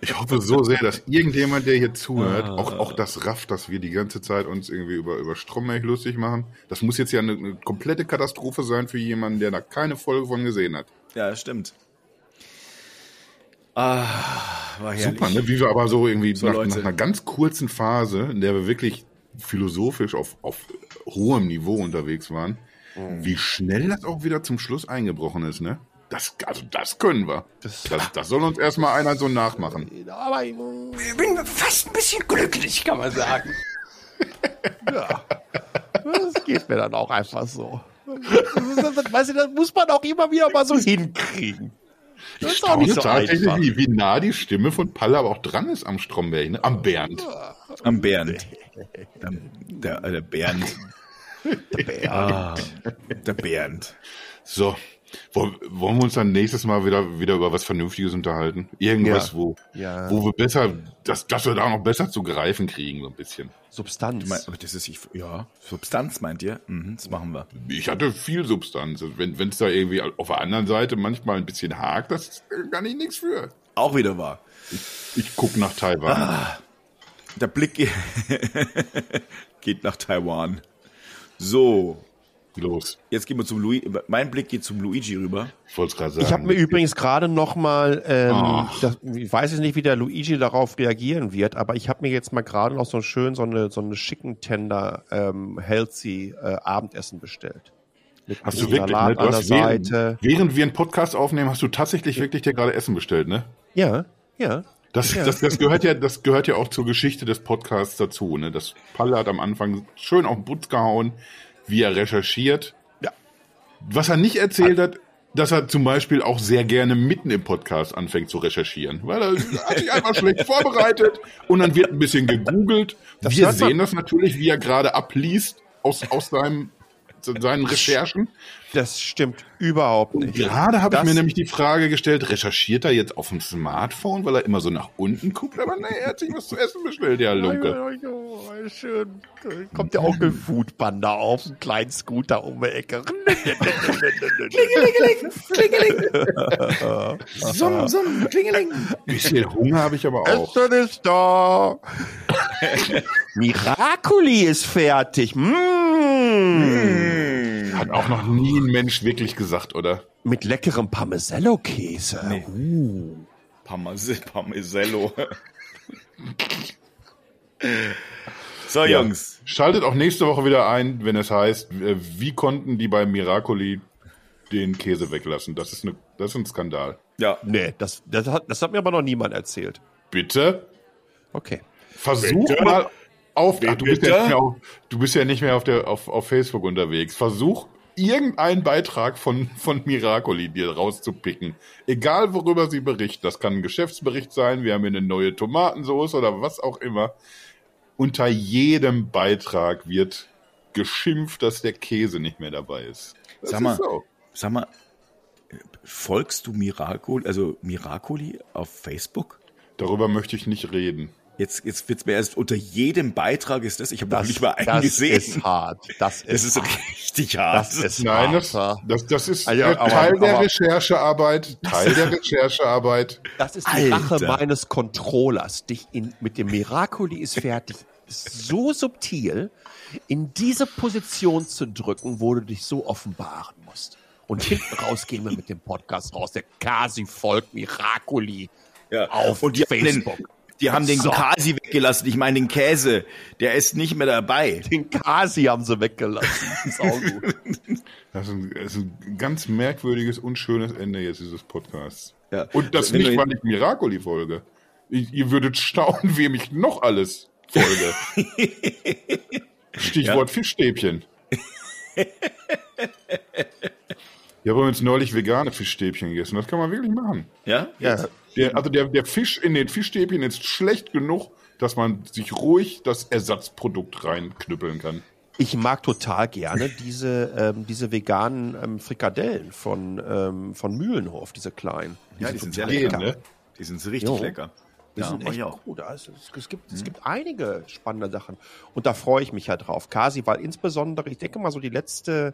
S2: Ich hoffe so sehr, dass irgendjemand, der hier zuhört, auch, auch das rafft, dass wir die ganze Zeit uns irgendwie über, über Strommilch lustig machen. Das muss jetzt ja eine, eine komplette Katastrophe sein für jemanden, der da keine Folge von gesehen hat.
S1: Ja, stimmt. Ah, war herrlich.
S2: Super, ne? Wie wir aber so irgendwie
S1: So,
S2: nach, nach einer ganz kurzen Phase, in der wir wirklich philosophisch auf, auf hohem Niveau unterwegs waren,
S1: Mhm.
S2: wie schnell das auch wieder zum Schluss eingebrochen ist, ne? Das, also das können wir. Das, das, soll uns erstmal einer so nachmachen.
S3: Aber
S4: Ich bin fast ein bisschen glücklich, kann man sagen.
S3: ja, das geht mir dann auch einfach so. Weißt du, das muss man auch immer wieder mal so hinkriegen. Das ist auch nicht so
S2: tatsächlich,
S3: einfach.
S2: wie, wie nah die Stimme von Palle aber auch dran ist am Stromberg, ne? Am Bernd.
S1: Am Bernd. Der, äh, der Bernd.
S3: Der Bär.
S1: Ah, der Bernd.
S2: So. Wollen wollen wir uns dann nächstes Mal wieder, wieder über was Vernünftiges unterhalten? Irgendwas,
S3: Ja.
S2: wo,
S3: Ja.
S2: wo wir besser, dass, dass wir da noch besser zu greifen kriegen, so ein bisschen.
S3: Substanz.
S1: Ich mein, aber das ist, ich, ja, Substanz meint ihr? Mhm, das machen wir.
S2: Ich hatte viel Substanz. Wenn es da irgendwie auf der anderen Seite manchmal ein bisschen hakt, das ist gar nicht nichts für.
S1: Auch wieder wahr.
S2: Ich guck nach Taiwan.
S1: Der Blick ge- geht nach Taiwan. So,
S2: Los.
S1: jetzt gehen wir zum Luigi. Mein Blick geht zum Luigi rüber.
S2: Ich wollte es gerade sagen.
S3: Ich habe mir übrigens gerade noch mal, ähm, das, ich weiß jetzt nicht, wie der Luigi darauf reagieren wird, aber ich habe mir jetzt mal gerade noch so schön so eine so eine schicken Tender ähm, healthy äh, Abendessen bestellt. Mit
S2: Hast du wirklich, ne? Du
S3: an der
S2: hast während,
S3: Seite.
S2: während wir einen Podcast aufnehmen, hast du tatsächlich wirklich dir gerade Essen bestellt, ne?
S3: Ja, ja.
S2: Das,
S3: Ja.
S2: das, das gehört ja, das gehört ja auch zur Geschichte des Podcasts dazu, ne? Das Palle hat am Anfang schön auf den Putz gehauen, wie er recherchiert.
S3: Ja.
S2: Was er nicht erzählt hat, dass er zum Beispiel auch sehr gerne mitten im Podcast anfängt zu recherchieren. Weil er hat sich einfach schlecht vorbereitet und dann wird ein bisschen gegoogelt.
S3: Das
S2: Wir sehen das natürlich, wie er gerade abliest aus, aus seinem, seinen Recherchen.
S3: Das stimmt überhaupt nicht.
S2: Gerade habe ich mir nämlich die Frage gestellt, recherchiert er jetzt auf dem Smartphone, weil er immer so nach unten guckt? Aber nee, er hat sich was zu essen bestellt, der Lunke.
S3: Schön. Kommt der Onkel Foodpanda auf einen kleinen Scooter um die Ecke.
S4: Summ, summ, klingeling.
S2: Bisschen Hunger habe ich aber auch.
S3: Essen ist da. Miracoli ist fertig. Mm.
S2: Hat auch noch nie ein Mensch wirklich gesagt, oder?
S3: Mit leckerem Parmesello-Käse.
S1: Parmese- Parmesello. so, Jungs.
S2: Schaltet auch nächste Woche wieder ein, wenn es heißt, äh, wie konnten die bei Miracoli den Käse weglassen? Das ist, eine, das ist ein Skandal.
S1: Ja,
S3: Nee, das, das, hat, das hat mir aber noch niemand erzählt.
S2: Bitte
S3: Okay.
S2: versuch
S1: Bitte?
S2: mal auf. Ach, du, bist ja
S1: Bitte?
S2: nicht mehr auf du bist ja nicht mehr auf, der, auf, auf Facebook unterwegs. Versuch irgendeinen Beitrag von, von Miracoli dir rauszupicken. Egal worüber sie berichten. Das kann ein Geschäftsbericht sein, wir haben hier eine neue Tomatensauce oder was auch immer. Unter jedem Beitrag wird geschimpft, dass der Käse nicht mehr dabei ist. Das
S1: Sag mal,
S2: ist so.
S1: sag mal, folgst du Miracoli, also Miracoli auf Facebook?
S2: Darüber möchte ich nicht reden.
S1: Jetzt, jetzt wird's mir erst unter jedem Beitrag ist das. Ich habe noch
S3: Das,
S1: nicht mal einen
S3: das
S1: gesehen.
S3: ist hart. Das ist,
S1: das ist
S3: hart.
S1: richtig hart.
S3: Das ist
S2: Nein,
S3: hart.
S2: das, das, das ist
S3: Also,
S2: äh,
S3: aber-
S2: Teil der
S3: aber-
S2: Recherchearbeit. Teil der Recherchearbeit.
S3: Das ist die
S1: Alter.
S3: Rache meines Controllers. Dich in, mit dem Miracoli ist fertig. So subtil, in diese Position zu drücken, wo du dich so offenbaren musst. Und hinten raus gehen wir mit dem Podcast raus. Der Kasi folgt Miracoli
S1: ja.
S3: auf
S1: Und die
S3: Facebook.
S1: den, die haben den
S3: So.
S1: Kasi weggelassen. Ich meine den Käse. Der ist nicht mehr dabei.
S3: Den Kasi haben sie weggelassen. Ist auch gut.
S2: Das ist, ein, das ist ein ganz merkwürdiges, unschönes Ende jetzt dieses Podcasts.
S1: Ja.
S2: Und das
S1: Wenn
S2: nicht, weil ich Miracoli folge. Ich, ihr würdet staunen, wem ich noch alles folge. Stichwort Fischstäbchen. Ich habe übrigens neulich vegane Fischstäbchen gegessen. Das kann man wirklich machen.
S1: Ja?
S3: Ja,
S2: Der, also der, der Fisch in den Fischstäbchen ist schlecht genug, dass man sich ruhig das Ersatzprodukt reinknüppeln kann.
S3: Ich mag total gerne diese, ähm, diese veganen ähm, Frikadellen von, ähm, von Mühlenhof, diese kleinen.
S1: Ja, die sind sehr
S2: Gehen,
S1: lecker.
S2: ne?
S1: Die sind richtig
S3: Jo.
S1: lecker.
S3: Die
S1: Ja,
S3: sind echt gut. Also es, es, gibt, es gibt einige spannende Sachen. Und da freue ich mich ja drauf. Kasi, weil insbesondere, ich denke mal so die letzte,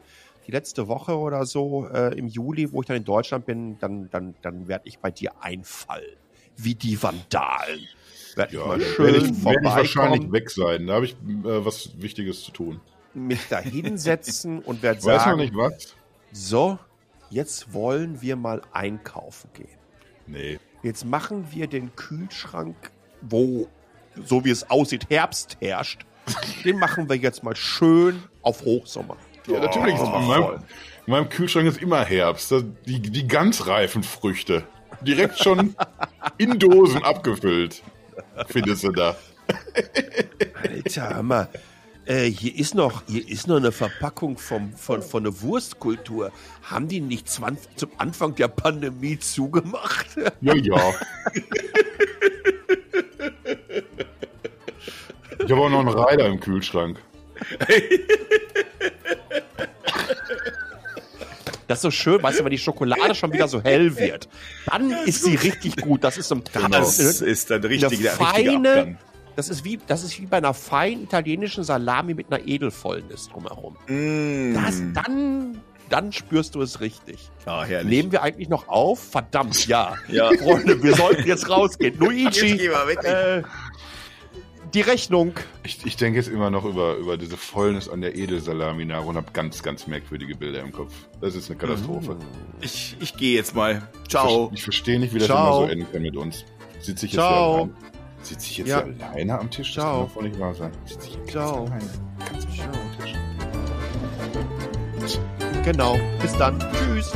S3: die letzte Woche oder so äh, im Juli, wo ich dann in Deutschland bin, dann, dann, dann werde ich bei dir einfallen. Wie die Vandalen. Werde ich
S2: Ja, da
S3: schön
S2: werde ich, werde ich wahrscheinlich weg sein. Da habe ich äh, was Wichtiges zu tun.
S3: mich da hinsetzen und werde
S2: Weiß noch
S3: sagen,
S2: nicht was?
S3: so, jetzt wollen wir mal einkaufen gehen.
S2: Nee.
S3: Jetzt machen wir den Kühlschrank, wo, so wie es aussieht, Herbst herrscht. Den machen wir jetzt mal schön auf Hochsommer.
S2: Ja, natürlich.
S3: Oh,
S2: in, meinem,
S3: voll.
S2: in meinem Kühlschrank ist immer Herbst. Die, die ganz reifen Früchte. Direkt schon in Dosen abgefüllt. Findest du da?
S3: Alter, mal. Äh, hier ist noch, hier ist noch eine Verpackung vom, von, von einer Wurstkultur. Haben die nicht 20, zum Anfang der Pandemie zugemacht?
S2: Ja, ja. Ich habe auch noch einen Reiter im Kühlschrank.
S3: Das ist so schön, weißt du, wenn die Schokolade schon wieder so hell wird, dann ist sie richtig gut. Das ist so ein
S1: Das ist dann richtig, der
S3: feine,
S1: Abgang.
S3: das ist wie, das ist wie bei einer feinen italienischen Salami mit einer Edelfäulnis drumherum.
S1: Mm.
S3: Das, dann, dann spürst du es richtig.
S1: Ja, herrlich.
S3: Nehmen wir eigentlich noch auf? Verdammt, ja.
S1: Ja.
S3: Freunde, wir sollten jetzt rausgehen. Luigi,
S1: Jetzt gehen wir wirklich.
S3: äh, die Rechnung.
S2: Ich, ich denke jetzt immer noch über, über diese Fäulnis an der Edelsalami nach und habe ganz, ganz merkwürdige Bilder im Kopf. Das ist eine Katastrophe.
S1: Ich, ich gehe jetzt mal. Ciao.
S2: Ich verstehe nicht, wie das
S3: Ciao.
S2: immer so enden kann mit uns. Sitze ich jetzt
S3: Ciao.
S2: hier allein? Sitze ich jetzt
S3: Ja.
S2: hier alleine am Tisch? Das
S3: Ciao.
S2: kann doch wohl nicht wahr sein. Sitze ich ganz
S3: Ciao.
S2: alleine? Ganz am Tisch.
S3: Genau. Bis dann. Tschüss.